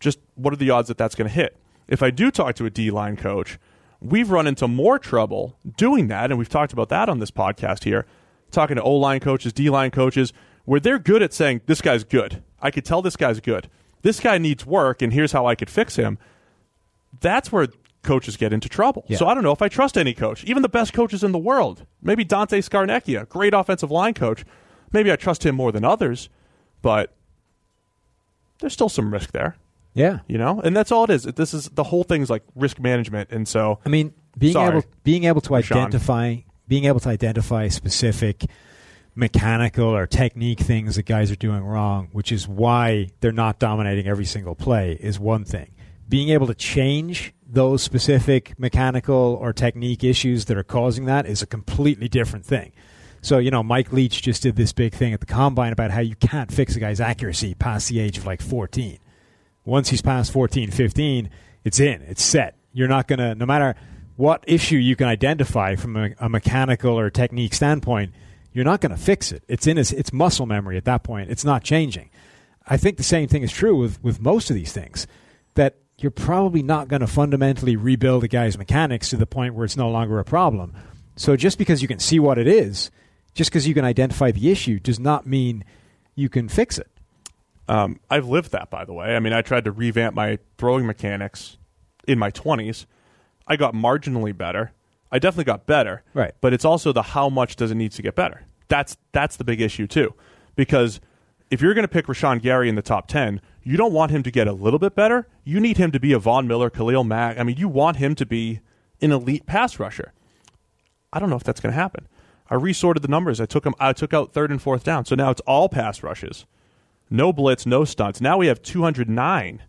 just what are the odds that that's going to hit? If I do talk to a D line coach, we've run into more trouble doing that, and we've talked about that on this podcast here, talking to O line coaches, D line coaches, where they're good at saying, This guy's good. I could tell this guy's good. This guy needs work, and here's how I could fix him. That's where coaches get into trouble. Yeah. So I don't know if I trust any coach, even the best coaches in the world. Maybe Dante Scarnecchia, great offensive line coach. Maybe I trust him more than others, but there's still some risk there Yeah. you know and that's all it is this is the whole thing's like risk management and so I mean, being Sorry. able being able to Sean. identify being able to identify specific mechanical or technique things that guys are doing wrong, which is why they're not dominating every single play, is one thing. Being able to change those specific mechanical or technique issues that are causing that is a completely different thing. So, you know, Mike Leach just did this big thing at the combine about how you can't fix a guy's accuracy past the age of like 14 once he's past 14, 15, it's in, it's set. You're not going to, no matter what issue you can identify from a, a mechanical or technique standpoint, you're not going to fix it. It's in his, it's muscle memory at that point. It's not changing. I think the same thing is true with, with most of these things that you're probably not going to fundamentally rebuild a guy's mechanics to the point where it's no longer a problem. So just because you can see what it is, just because you can identify the issue, does not mean you can fix it. Um, i've lived that by the way i mean i tried to revamp my throwing mechanics in my 20s i got marginally better i definitely got better Right. but it's also the how much does it need to get better that's that's the big issue too because if you're going to pick Rashan Gary in the top 10 you don't want him to get a little bit better you need him to be a Von Miller Khalil Mack I mean you want him to be an elite pass rusher I don't know if that's going to happen. I resorted the numbers. I took them. I took out third and fourth down. So now it's all pass rushes, no blitz, no stunts. Now we have 209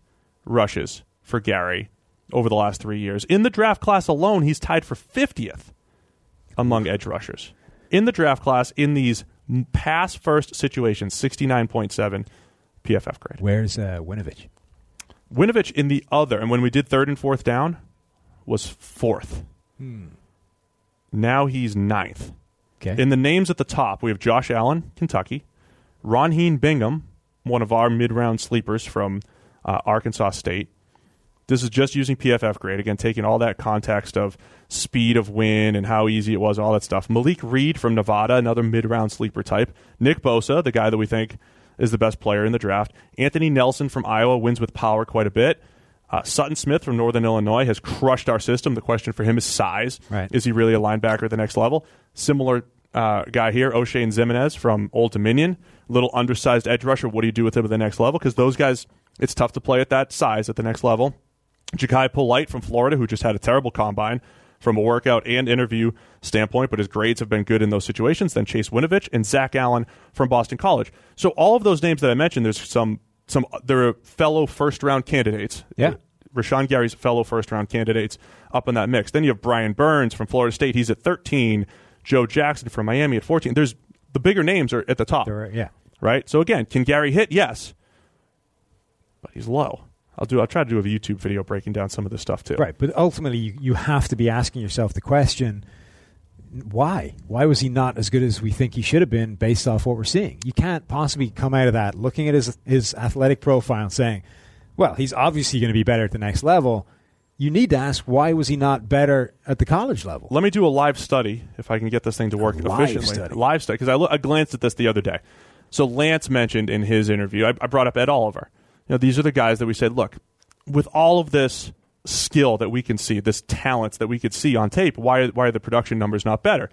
rushes for Gary over the last three years. In the draft class alone, he's tied for 50th among edge rushers. In the draft class, in these pass first situations, 69.7 PFF grade. Where's uh, Winovich? Winovich in the other, and when we did third and fourth down, was fourth. Now he's ninth. Okay. In the names at the top, we have Josh Allen, Kentucky, Ron Ronheen Bingham, one of our mid-round sleepers from uh, Arkansas State. This is just using PFF grade again, taking all that context of speed of win and how easy it was, all that stuff. Malik Reed from Nevada, another mid-round sleeper type. Nick Bosa, the guy that we think is the best player in the draft. Anthony Nelson from Iowa wins with power quite a bit. Uh, Sutton Smith from Northern Illinois has crushed our system. The question for him is size. Right. Is he really a linebacker at the next level? Similar uh, guy here, Oshane Ximines from Old Dominion, little undersized edge rusher. What do you do with him at the next level? Because those guys, it's tough to play at that size at the next level. Jachai Polite from Florida, who just had a terrible combine, from a workout and interview standpoint, but his grades have been good in those situations. Then Chase Winovich and Zach Allen from Boston College. So all of those names that I mentioned, there's some some they're fellow first round candidates. Yeah. Rashan Gary's fellow first round candidates up in that mix. Then you have Brian Burns from Florida State. He's at 13. Joe Jackson from Miami at 14. There's the bigger names are at the top. There- yeah. Right? So again, can Gary hit? Yes. But he's low. I'll do I'll try to do a YouTube video breaking down some of this stuff too. Right, but ultimately, you, you have to be asking yourself the question: Why? Why was he not as good as we think he should have been, based off what we're seeing? You can't possibly come out of that looking at his his athletic profile and saying, "Well, he's obviously going to be better at the next level." You need to ask why was he not better at the college level? Let me do a live study if I can get this thing to work live efficiently. study. Live study because I, lo- I glanced at this the other day. So Lance mentioned in his interview, I, I brought up Ed Oliver. You know, these are the guys that we said, look, with all of this skill that we can see, this talent that we could see on tape, why are, why are the production numbers not better?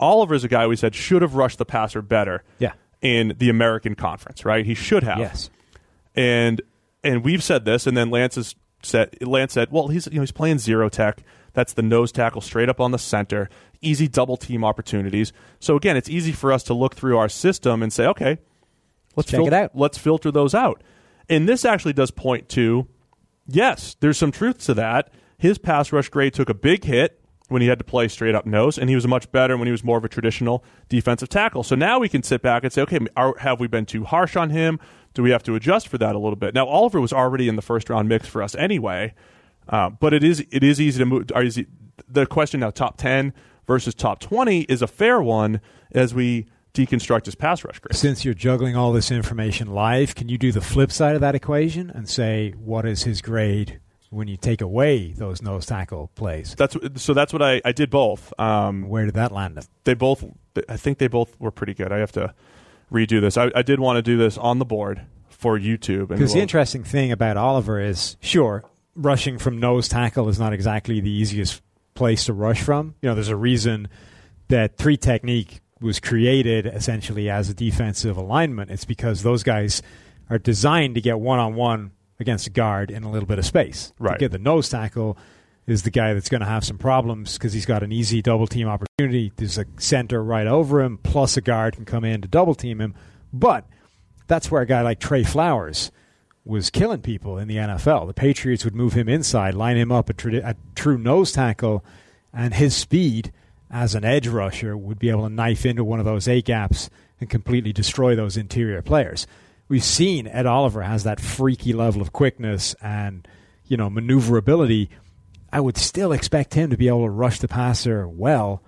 Oliver is a guy we said should have rushed the passer better. Yeah. In the American Conference, right? He should have. Yes. and and we've said this, and then Lance has said Lance said, well, he's you know he's playing zero tech. That's the nose tackle straight up on the center, easy double team opportunities. So again, it's easy for us to look through our system and say, okay, let's Check fil- it out. Let's filter those out. And this actually does point to, yes, there's some truth to that. His pass rush grade took a big hit when he had to play straight up nose, and he was much better when he was more of a traditional defensive tackle. So now we can sit back and say, okay, are, have we been too harsh on him? Do we have to adjust for that a little bit? Now Oliver was already in the first round mix for us anyway, uh, but it is it is easy to move. Are, is the question now top ten versus top twenty is a fair one as we deconstruct his pass rush grade. Since you're juggling all this information live, can you do the flip side of that equation and say what is his grade when you take away those nose tackle plays? That's so. That's what I, I did both. Um, Where did that land him? they both i think they both were pretty good i have to redo this i, I did want to do this on the board for youtube Because the interesting thing about Oliver is, sure, rushing from nose tackle is not exactly the easiest place to rush from. You know, there's a reason that three technique was created essentially as a defensive alignment. It's because those guys are designed to get one on one against a guard in a little bit of space. Right. To get the nose tackle is the guy that's going to have some problems because he's got an easy double team opportunity. There's a center right over him, plus a guard can come in to double team him. But that's where a guy like Trey Flowers was killing people in the NFL. The Patriots would move him inside, line him up at, tradi- at true nose tackle, and his speed as an edge rusher would be able to knife into one of those A gaps and completely destroy those interior players. We've seen Ed Oliver has that freaky level of quickness and you know maneuverability. I would still expect him to be able to rush the passer well,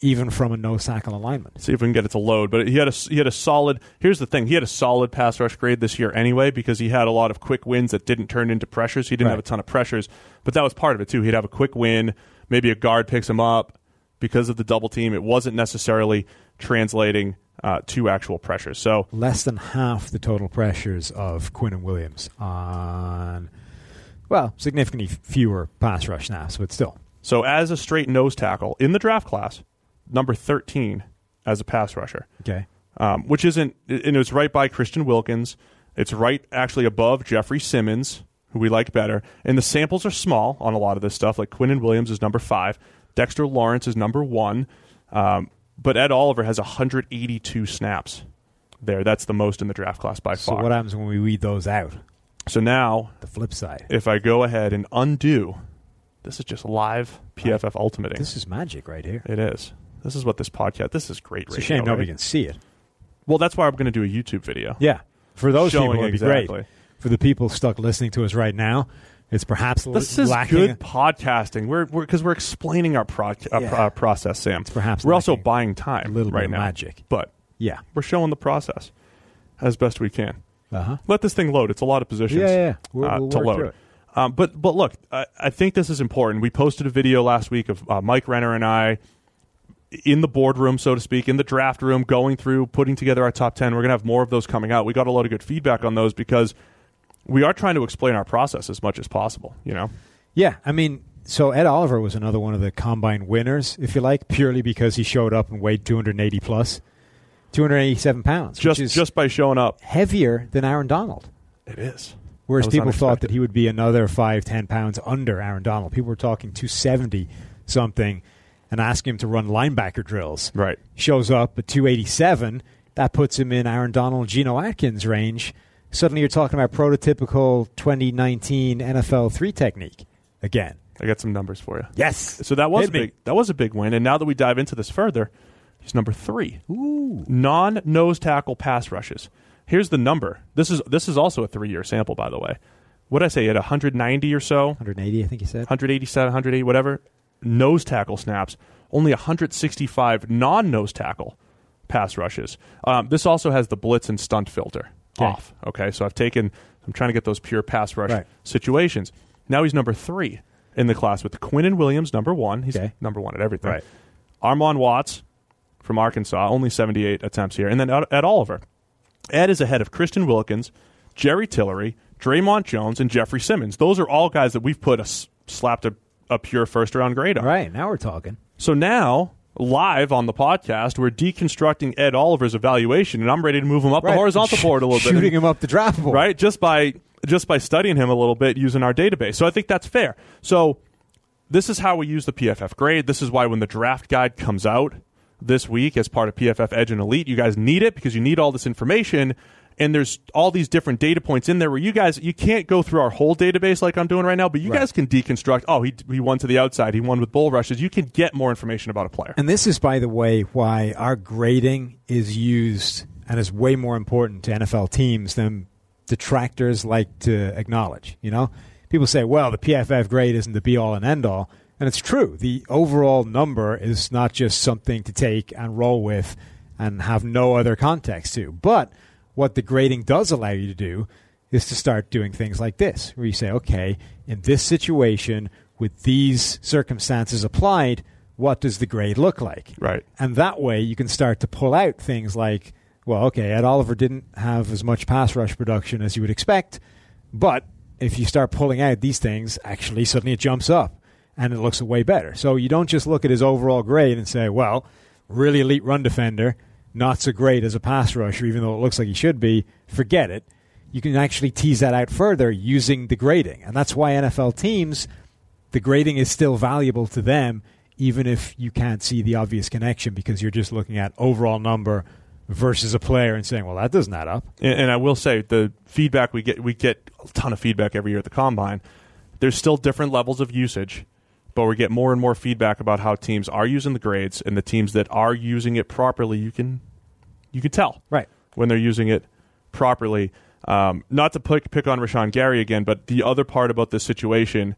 even from a nose tackle alignment. see if we can get it to load but he had a he had a solid here's the thing he had a solid pass rush grade this year anyway because he had a lot of quick wins that didn't turn into pressures he didn't Right. have a ton of pressures but that was part of it too he'd have a quick win maybe a guard picks him up because of the double team it wasn't necessarily translating uh, to actual pressures so less than half the total pressures of Quinnen Williams on, well, significantly fewer pass rush snaps, but still. So as a straight nose tackle in the draft class, number 13 as a pass rusher, Okay. um, which isn't, and it's right by Christian Wilkins. It's right actually above Jeffery Simmons, who we like better. And the samples are small on a lot of this stuff. Like Quinnen Williams is number five, Dexter Lawrence is number one, um, but Ed Oliver has 182 snaps there. That's the most in the draft class by So far. So, what happens when we weed those out? So now, The flip side. if I go ahead and undo, this is just live PFF ultimating. This is magic right here. It is. This is what this podcast. This is great. It's a radio, shame nobody right? can see it. Well, that's why I'm going to do a YouTube video. Yeah. For those Showing people, it'd be exactly. great. For the people stuck listening to us right now, it's perhaps This l- is lacking. good podcasting. We're because we're, explaining our pro- uh, Yeah. pro- uh, process, Sam. It's perhaps we're also lacking buying time a little bit right of now. magic. but Yeah. we're showing the process as best we can. Uh huh. Let this thing load. It's a lot of positions. Yeah, yeah, uh, we'll to load. Um, but but look, I, I think this is important. We posted a video last week of uh, Mike Renner and I in the boardroom, so to speak, in the draft room, going through, putting together our top 10. We're going to have more of those coming out. We got a lot of good feedback on those because we are trying to explain our process as much as possible, you know? Yeah, I mean, so Ed Oliver was another one of the combine winners, if you like, purely because he showed up and weighed 280 plus, 287 pounds, Just just by showing up. heavier than Aaron Donald. It is. Whereas people thought that he would be another five, ten pounds under Aaron Donald. People were talking 270 something and ask him to run linebacker drills. Right. Shows up at 287. That puts him in Aaron Donald, Geno Atkins range. Suddenly you're talking about prototypical 2019 NFL three technique again. I got some numbers for you. Yes. So that was Hit a me. big that was a big win. And now that we dive into this further, he's number three. Ooh. Non nose tackle pass rushes. Here's the number. This is this is also a three year sample, by the way. What did I say? At 190 or so, 180, I think you said. 187, 180, whatever. Nose tackle snaps. Only 165 non nose tackle pass rushes. Um, this also has the blitz and stunt filter Okay. off. Okay, so I've taken. I'm trying to get those pure pass rush Right. situations. Now he's number three in the class with Quinnen Williams, number one. He's Okay. number one at everything. Right. Armon Watts from Arkansas, only 78 attempts here. And then Ed, Oliver. Ed is ahead of Christian Wilkins, Jerry Tillery, Dre'Mont Jones, and Jeffery Simmons. Those are all guys that we've put a, slapped a, a pure first round grade on. Right. now we're talking. So now, live on the podcast, we're deconstructing Ed Oliver's evaluation, and I'm ready to move him up the horizontal board a little bit. [laughs] Shooting him up the draft board. right? Just by just by studying him a little bit using our database. So I think that's fair. So this is how we use the PFF grade. This is why when the draft guide comes out this week as part of PFF Edge and Elite, you guys need it because you need all this information. And there's all these different data points in there where you guys you can't go through our whole database like I'm doing right now, but you Right. guys can deconstruct. Oh, he he won to the outside. He won with bull rushes. You can get more information about a player. And this is, by the way, why our grading is used and is way more important to NFL teams than detractors like to acknowledge. You know, people say, "Well, the PFF grade isn't the be all and end all," and it's true. The overall number is not just something to take and roll with and have no other context to. But what the grading does allow you to do is to start doing things like this, where you say, "Okay, in this situation." With these circumstances applied, what does the grade look like? Right. And that way you can start to pull out things like, well, okay, Ed Oliver didn't have as much pass rush production as you would expect, but if you start pulling out these things, actually suddenly it jumps up and it looks way better. So you don't just look at his overall grade and say, well, really elite run defender, not so great as a pass rusher, even though it looks like he should be. Forget it. You can actually tease that out further using the grading. And that's why NFL teams the grading is still valuable to them, even if you can't see the obvious connection because you're just looking at overall number versus a player and saying, well, that doesn't add up. And, and I will say the feedback we get we get a ton of feedback every year at the combine. There's still different levels of usage, but we get more and more feedback about how teams are using the grades and the teams that are using it properly. You can you can tell Right. when they're using it properly. Um, not to pick pick on Rashan Gary again, but the other part about this situation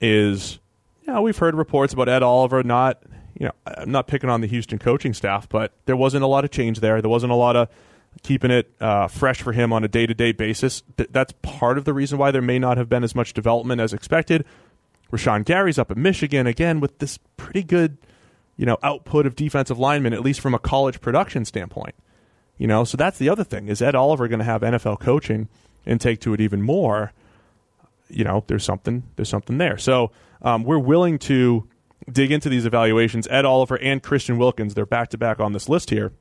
is, you know, we've heard reports about Ed Oliver not, you know, I'm not picking on the Houston coaching staff, but there wasn't a lot of change there. There wasn't a lot of keeping it uh, fresh for him on a day to day basis. Th- that's part of the reason why there may not have been as much development as expected. Rashan Gary's up at Michigan again with this pretty good, you know, output of defensive linemen, at least from a college production standpoint. You know, so that's the other thing. Is Ed Oliver going to have NFL coaching and take to it even more? You know, there's something there's something there. So um, we're willing to dig into these evaluations. Ed Oliver and Christian Wilkins, they're back to back on this list here.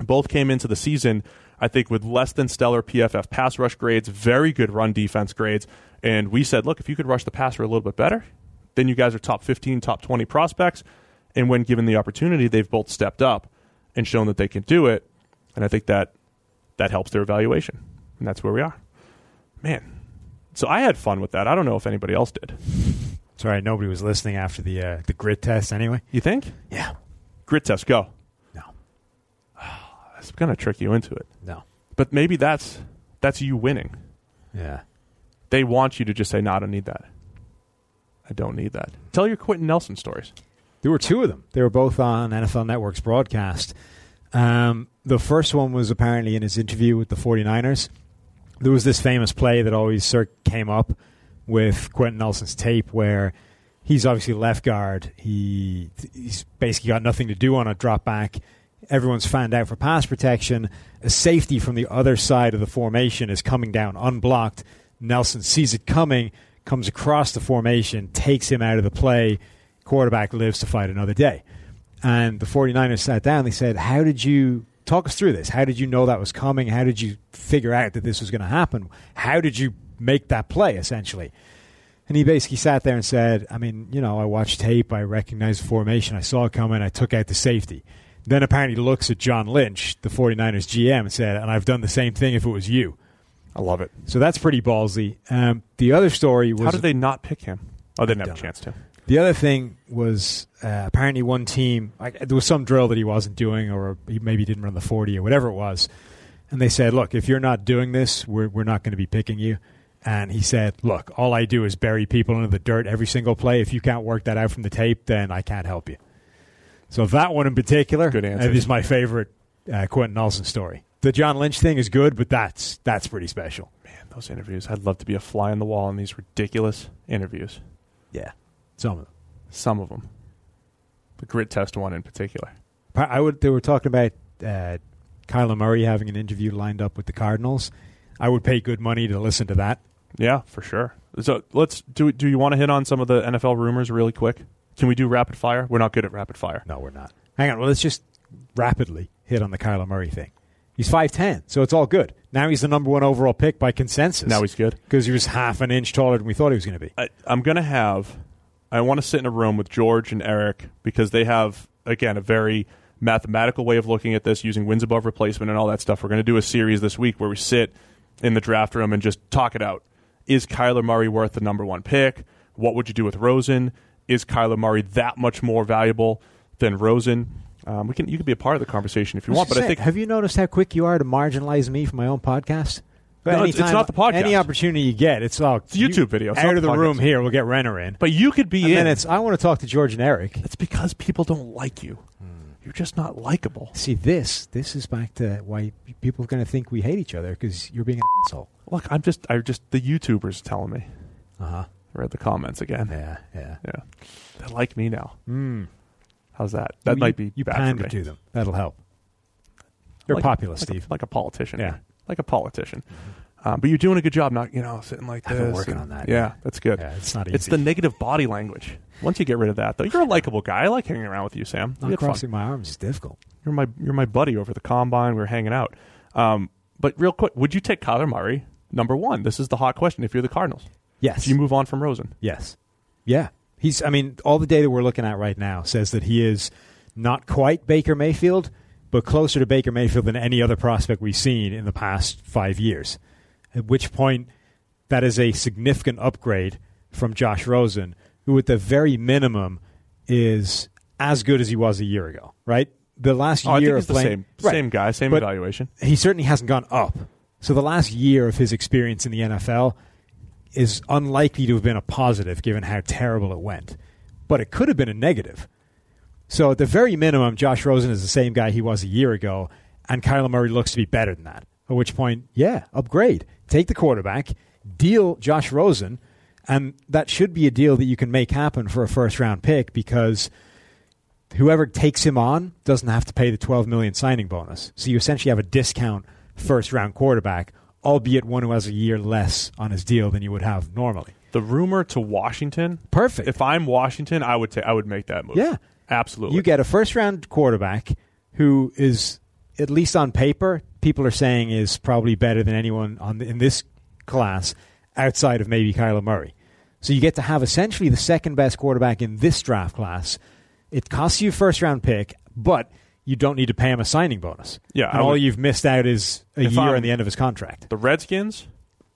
Both came into the season, I think, with less than stellar PFF pass rush grades, very good run defense grades. And we said, look, if you could rush the passer a little bit better, then you guys are top 15, top 20 prospects. And when given the opportunity, they've both stepped up and shown that they can do it. And I think that that helps their evaluation. And that's where we are. Man. So I had fun with that. I don't know if anybody else did. Sorry, nobody was listening after the uh, the grit test anyway. You think? Yeah. Grit test, go. No. [sighs] That's going to trick you into it. No. But maybe that's that's you winning. Yeah. They want you to just say, no, I don't need that. I don't need that. Tell your Quenton Nelson stories. There were two of them. They were both on NFL Network's broadcast. Um, the first one was apparently in his interview with the 49ers. There was this famous play that always came up with Quenton Nelson's tape where he's obviously left guard. He He's basically got nothing to do on a drop back. Everyone's fanned out for pass protection. A safety from the other side of the formation is coming down unblocked. Nelson sees it coming, comes across the formation, takes him out of the play. Quarterback lives to fight another day. And the 49ers sat down. They said, How did you talk us through this? How did you know that was coming? How did you figure out that this was going to happen? How did you make that play, essentially? And he basically sat there and said, I mean, you know, I watched tape, I recognized the formation, I saw it coming, I took out the safety. Then apparently looks at John Lynch, the 49ers GM, and said, and I've done the same thing if it was you. I love it. So that's pretty ballsy. Um, the other story was How did they not pick him? Oh, they didn't have a chance to. The other thing was uh, apparently one team, like, there was some drill that he wasn't doing, or he maybe didn't run the 40 or whatever it was. And they said, Look, if you're not doing this, we're, we're not going to be picking you. And he said, Look, all I do is bury people into the dirt every single play. If you can't work that out from the tape, then I can't help you. So that one in particular Good answer. uh, is my favorite uh, Quenton Nelson story. The John Lynch thing is good, but that's that's pretty special. Man, those interviews. I'd love to be a fly on the wall in these ridiculous interviews. Yeah, some of them. Some of them. The grit test one in particular. I would. They were talking about uh, Kyler Murray having an interview lined up with the Cardinals. I would pay good money to listen to that. Yeah, for sure. So let's do. Do you want to hit on some of the NFL rumors really quick? Can we do rapid fire? We're not good at rapid fire. No, we're not. Hang on. Well, let's just rapidly hit on the Kyler Murray thing. He's five ten, so it's all good. Now he's the number one overall pick by consensus. Now he's good. because he was half an inch taller than we thought he was going to be. I, I'm going to have. I want to sit in a room with George and Eric because they have again a very mathematical way of looking at this using wins above replacement and all that stuff. We're going to do a series this week where we sit in the draft room and just talk it out. Is Kyler Murray worth the number one pick? What would you do with Rosen? Is Kyler Murray that much more valuable than Rosen? Um, we can you can be a part of the conversation if you want, but I think have you noticed how quick you are to marginalize me from my own podcast? No, it's- it's not the podcast. Any opportunity you get, it's all It's YouTube video. It's out of the the room here. We'll get Renner in. but you could be And in. then it's I want to talk to George and Eric. it's because people don't like you. You're just not likable. See this. This is back to why people are going to think we hate each other because you're being an asshole. Look, I'm just I just the YouTubers telling me. Uh huh. I read the comments again. Yeah. Yeah. Yeah, they like me now. Mm. How's that? That you, might be You pander to them. That'll help. You're like, popular, like Steve. a, like a politician. Yeah. like a politician. Um, but you're doing a good job, not you know sitting like I've this. been working and- on that, Yeah, that's good. yeah, it's not easy. It's the negative body language. Once you get rid of that, though, you're a likable guy. I like hanging around with you, Sam. Not had fun. crossing my arms is difficult. You're my you're my buddy over the combine. We were hanging out. Um, but real quick, would you take Kyler Murray number one? This is the hot question. If you're the Cardinals, Yes. if you move on from Rosen, Yes. Yeah. He's I mean, all the data we're looking at right now says that he is not quite Baker Mayfield, but closer to Baker Mayfield than any other prospect we've seen in the past 5 years. At which point that is a significant upgrade from Josh Rosen, who at the very minimum is as good as he was a year ago, right? The last oh, I year think of it's the same Right. same guy, same But- evaluation. he certainly hasn't gone up. So the last year of his experience in the NFL is unlikely to have been a positive given how terrible it went. But it could have been a negative. So at the very minimum, Josh Rosen is the same guy he was a year ago, and Kyler Murray looks to be better than that. At which point, yeah, upgrade. Take the quarterback, deal Josh Rosen, and that should be a deal that you can make happen for a first round pick because whoever takes him on doesn't have to pay the 12 million signing bonus. So you essentially have a discount first round quarterback, albeit one who has a year less on his deal than you would have normally. The rumor to Washington. Perfect. If I'm Washington, I would ta- I would make that move. Yeah. absolutely. You get a first round quarterback who is at least on paper people are saying is probably better than anyone on the, in this class outside of maybe Kyler Murray. So you get to have essentially the second best quarterback in this draft class. It costs you a first round pick, but you don't need to pay him a signing bonus. Yeah, and I all you've missed out is a year I'm- on the end of his contract. the Redskins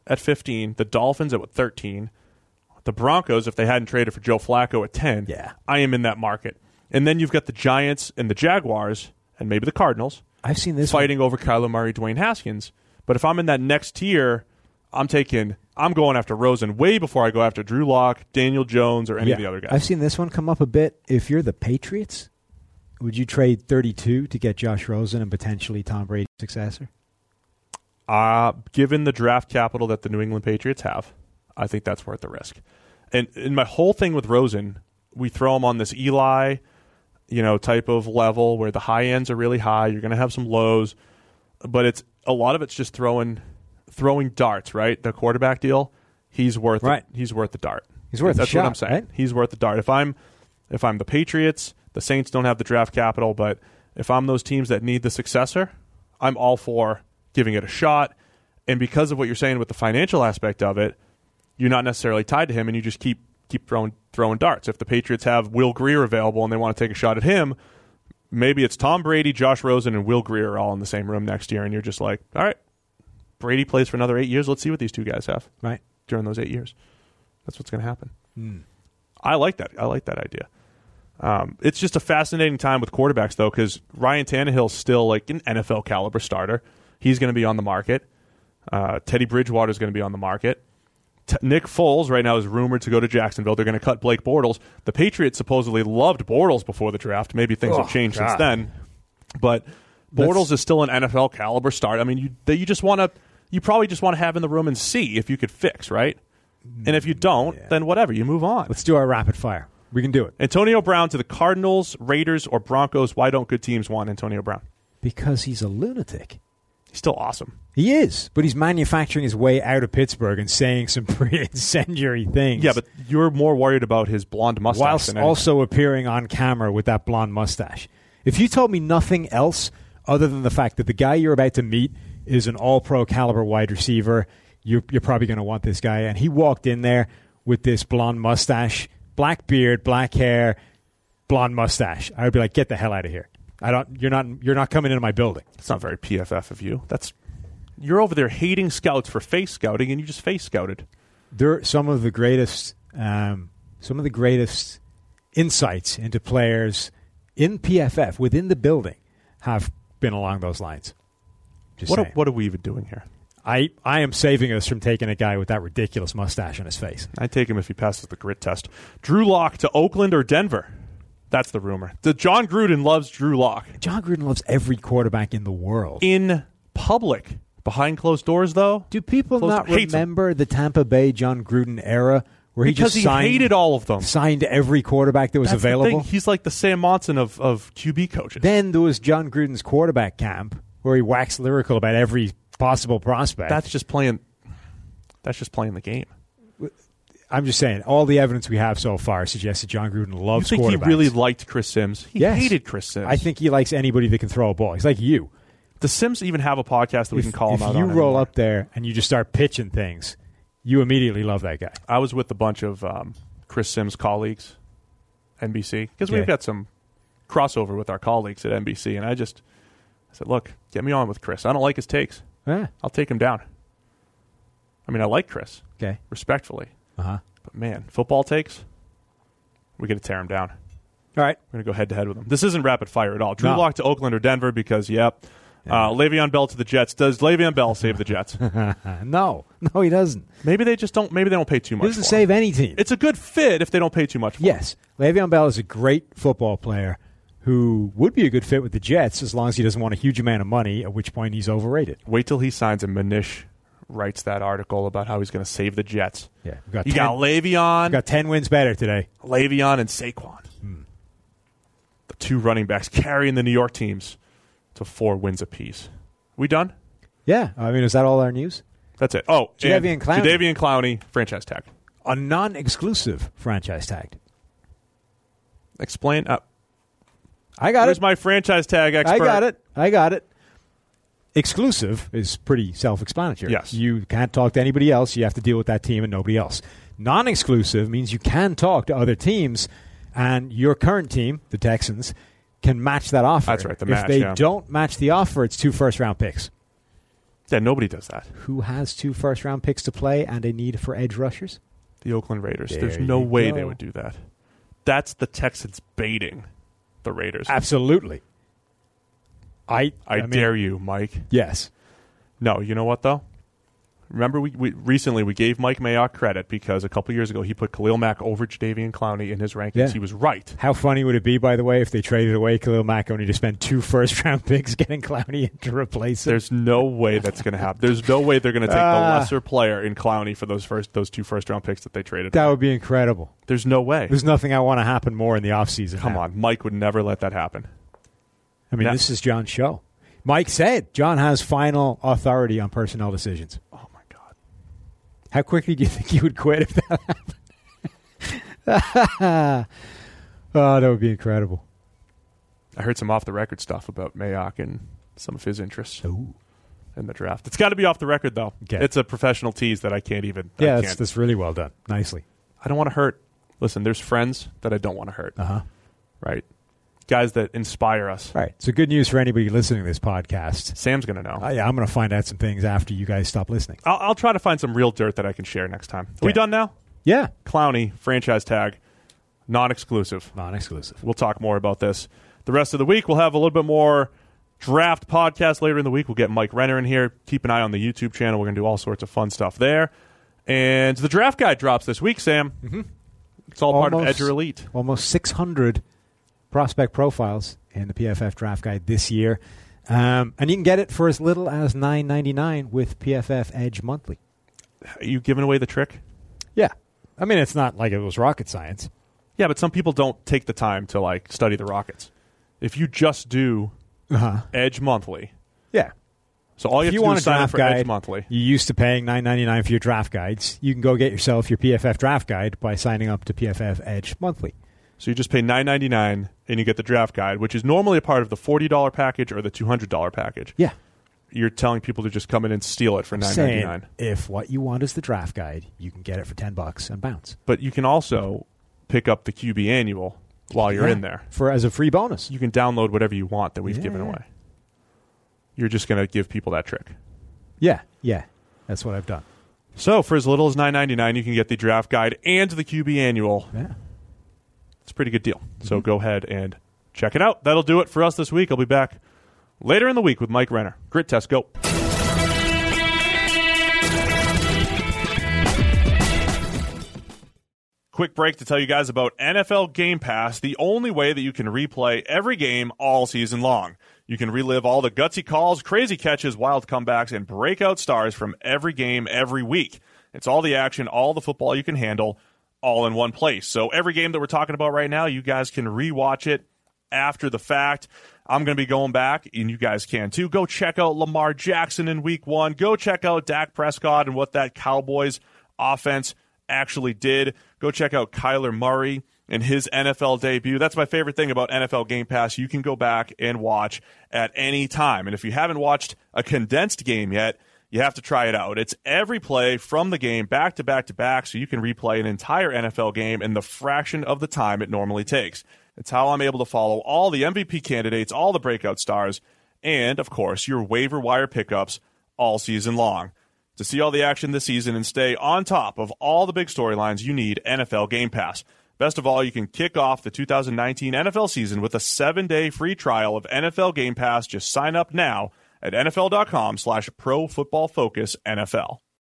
at 15, the Dolphins at what, 13, the Broncos if they hadn't traded for Joe Flacco at 10. Yeah. I am in that market. And then you've got the Giants and the Jaguars and maybe the Cardinals I've seen this one. fighting over Kyler Murray, Dwayne Haskins. But if I'm in that next tier, I'm taking I'm going after Rosen way before I go after Drew Lock, Daniel Jones, or any Yeah. of the other guys. I've seen this one come up a bit. If you're the Patriots, would you trade 32 to get Josh Rosen and potentially Tom Brady's successor? Uh, given the draft capital that the New England Patriots have, I think that's worth the risk. And in my whole thing with Rosen, we throw him on this Eli, you know, type of level where the high ends are really high. You're going to have some lows, but it's a lot of it's just throwing throwing darts, right? The quarterback deal, he's worth Right. it. He's worth the dart. He's worth That's what I'm saying. right? He's worth the dart. If I'm if I'm the Patriots, the Saints don't have the draft capital, but if I'm those teams that need the successor, I'm all for giving it a shot. And because of what you're saying with the financial aspect of it, you're not necessarily tied to him, and you just keep keep throwing throwing darts. If the Patriots have Will Grier available and they want to take a shot at him, maybe it's Tom Brady, Josh Rosen, and Will Grier all in the same room next year, and you're just like, all right, Brady plays for another eight years. Let's see what these two guys have Right. during those eight years. That's what's going to happen. Hmm. I like that. I like that idea. Um, it's just a fascinating time with quarterbacks, though, because Ryan Tannehill's still like an NFL caliber starter. He's going to be on the market. Uh, Teddy Bridgewater is going to be on the market. T- Nick Foles right now is rumored to go to Jacksonville. They're going to cut Blake Bortles. The Patriots supposedly loved Bortles before the draft. Maybe things Oh, have changed since then, but Bortles is still an NFL caliber start. I mean, you that you just want to, you probably just want to have in the room and see if you could fix, right? And if you don't, then whatever, you move on. Let's do our rapid fire. We can do it Antonio Brown to the Cardinals, Raiders, or Broncos. Why don't good teams want Antonio Brown? because he's a lunatic. He's still awesome. He is, but he's manufacturing his way out of Pittsburgh and saying some [laughs] pretty incendiary things. Yeah, but you're more worried about his blonde mustache whilst also appearing on camera with that blonde mustache. If you told me nothing else other than the fact that the guy you're about to meet is an all-pro caliber wide receiver, you're, you're probably going to want this guy. And he walked in there with this blonde mustache, black beard, black hair, blonde mustache. I would be like, get the hell out of here. I don't. You're not. You're not coming into my building. It's not very PFF of you. That's you're over there hating scouts for face scouting, and you just face scouted. They're some of the greatest. Um, some of the greatest insights into players in PFF within the building have been along those lines. Just What are, what are we even doing here? I, I am saving us from taking a guy with that ridiculous mustache on his face. I take him if he passes the grit test. Drew Lock to Oakland or Denver. That's the rumor. The Jon Gruden loves Drew Lock Jon Gruden loves every quarterback in the world. in public. Behind closed doors, though, Do people Close- not hates him. remember the Tampa Bay Jon Gruden era where he because just he signed, hated all of them. signed every quarterback that was That's the available? thing. He's like the Sam Monson of, of QB coaches. Then there was Jon Gruden's quarterback camp where he waxed lyrical about every possible prospect. that's just playing. That's just playing the game. I'm just saying, all the evidence we have so far suggests that Jon Gruden You loves think he really liked Chris Sims? He Yes. hated Chris Sims. I think he likes anybody that can throw a ball. He's like you. Does Sims even have a podcast that we if can call him out If you roll anymore? up there and you just start pitching things, you immediately love that guy. I was with a bunch of um, Chris Sims colleagues, NBC, because Yeah. we've got some crossover with our colleagues at NBC, and I just I said, "Look, get me on with Chris. I don't like his takes. Ah, I'll take him down." I mean, I like Chris okay. respectfully, Uh huh. but man, football takes, we got to tear him down. All right. We're gonna go head to head with him. This isn't rapid fire at all. Drew No. Lock to Oakland or Denver because yep. Uh, Le'Veon Bell to the Jets. Does Le'Veon Bell save the Jets? [laughs] No, no, he doesn't. maybe they just don't. Maybe they don't pay too much. He doesn't save him. any team. It's a good fit if they don't pay too much. For him. yes, Le'Veon Bell is a great football player who would be a good fit with the Jets as long as he doesn't want a huge amount of money. At which point he's overrated. Wait till he signs and Manish writes that article about how he's going to save the Jets. Yeah, we got You 10, got Le'Veon, we got ten wins better today. Le'Veon, and Saquon. The two running backs carrying the New York teams to four wins apiece. We done? Yeah, I mean, is that all our news? That's it. Oh, Jadeveon and Clowney. Jadeveon Clowney, franchise tag. A non-exclusive franchise tag. Explain. Uh, I got it. where's it. my franchise tag expert? I got it. I got it. Exclusive is pretty self-explanatory. Yes. You can't talk to anybody else. You have to deal with that team and nobody else. Non-exclusive means you can talk to other teams, and your current team, the Texans, can match that offer. That's right, the if match, they yeah. don't match the offer, it's two first-round picks. Yeah, nobody does that. Who has two first-round picks to play and a need for edge rushers? The Oakland Raiders. There There's no way go. they would do that. That's the Texans baiting the Raiders. Absolutely. I I, mean, dare you, Mike. Yes. No, you know what though? Remember, we, we recently we gave Mike Mayock credit because a couple years ago he put Khalil Mack over Jadeveon Clowney in his rankings. Yeah. He was right. How funny would it be, by the way, if they traded away Khalil Mack only to spend two first round [laughs] picks getting Clowney to replace him? There's no way that's going to happen. There's no way they're going to take Ah. the lesser player in Clowney for those first those two first round picks that they traded. That away. would be incredible. There's no way. There's nothing I want to happen more in the offseason. Come now. on, Mike would never let that happen. I mean, Now- this is John's show. Mike said John has final authority on personnel decisions. How quickly do you think he would quit if that happened? [laughs] oh, that would be incredible. I heard some off the record stuff about Mayock and some of his interests. Ooh. in the draft. It's got to be off the record though. Okay. It's a professional tease that I can't even. Yeah, can't. that's really well done. Nicely. I don't want to hurt. Listen, there's friends that I don't want to hurt. Uh huh. Right, guys that inspire us. Right. So good news for anybody listening to this podcast. Sam's gonna know. Uh, yeah, I'm going to find out some things after you guys stop listening. I'll, I'll try to find some real dirt that I can share next time. Are we done now? Yeah. Clowney franchise tag, non-exclusive. Non-exclusive. We'll talk more about this the rest of the week. We'll have a little bit more draft podcast later in the week. We'll get Mike Renner in here. Keep an eye on the YouTube channel. We're going to do all sorts of fun stuff there. And the draft guide drops this week, Sam. Mm-hmm. It's all part of Almost- Edger Elite. Almost 600 prospect profiles in the PFF draft guide this year. Um, and you can get it for as little as nine ninety nine with PFF Edge monthly. Are you giving away the trick? Yeah. I mean, it's not like it was rocket science. Yeah, but some people don't take the time to like study the Rockets. If you just do Uh-huh. Edge monthly, Yeah. so all you if have you to do is sign up for guide, Edge monthly. you used to paying nine ninety nine for your draft guides. You can go get yourself your PFF draft guide by signing up to PFF Edge monthly. So you just pay nine ninety nine and you get the draft guide, which is normally a part of the forty dollar package or the two hundred dollar package. Yeah. You're telling people to just come in and steal it for nine ninety Saying if what you want is the draft guide, you can get it for ten bucks and bounce But you can also pick up the QB annual while you're Yeah. in there. for as a free bonus. You can download whatever you want that we've Yeah, given away. You're just going to give people that trick. Yeah, yeah, that's what I've done. So for as little as nine ninety nine, you can get the draft guide and the QB annual. Yeah. Pretty good deal. Mm-hmm. So go ahead and check it out. That'll do it for us this week. I'll be back later in the week with Mike Renner. Grit test, go. Quick break to tell you guys about NFL Game Pass, the only way that you can replay every game all season long. You can relive all the gutsy calls, crazy catches, wild comebacks, and breakout stars from every game every week. It's all the action, all the football you can handle, all in one place. So every game that we're talking about right now, you guys can rewatch it after the fact. I'm going to be going back, and you guys can too. Go check out Lamar Jackson in week one. Go check out Dak Prescott and what that Cowboys offense actually did. Go check out Kyler Murray and his NFL debut. That's my favorite thing about NFL Game Pass. You can go back and watch at any time. And if you haven't watched a condensed game yet, you have to try it out. It's every play from the game back to back to back, so you can replay an entire NFL game in the fraction of the time it normally takes. It's how I'm able to follow all the MVP candidates, all the breakout stars, and, of course, your waiver wire pickups all season long. To see all the action this season and stay on top of all the big storylines, you need NFL Game Pass. Best of all, you can kick off the 2019 NFL season with a seven-day free trial of NFL Game Pass. Just sign up now at nfl.com slash pro football focus NFL.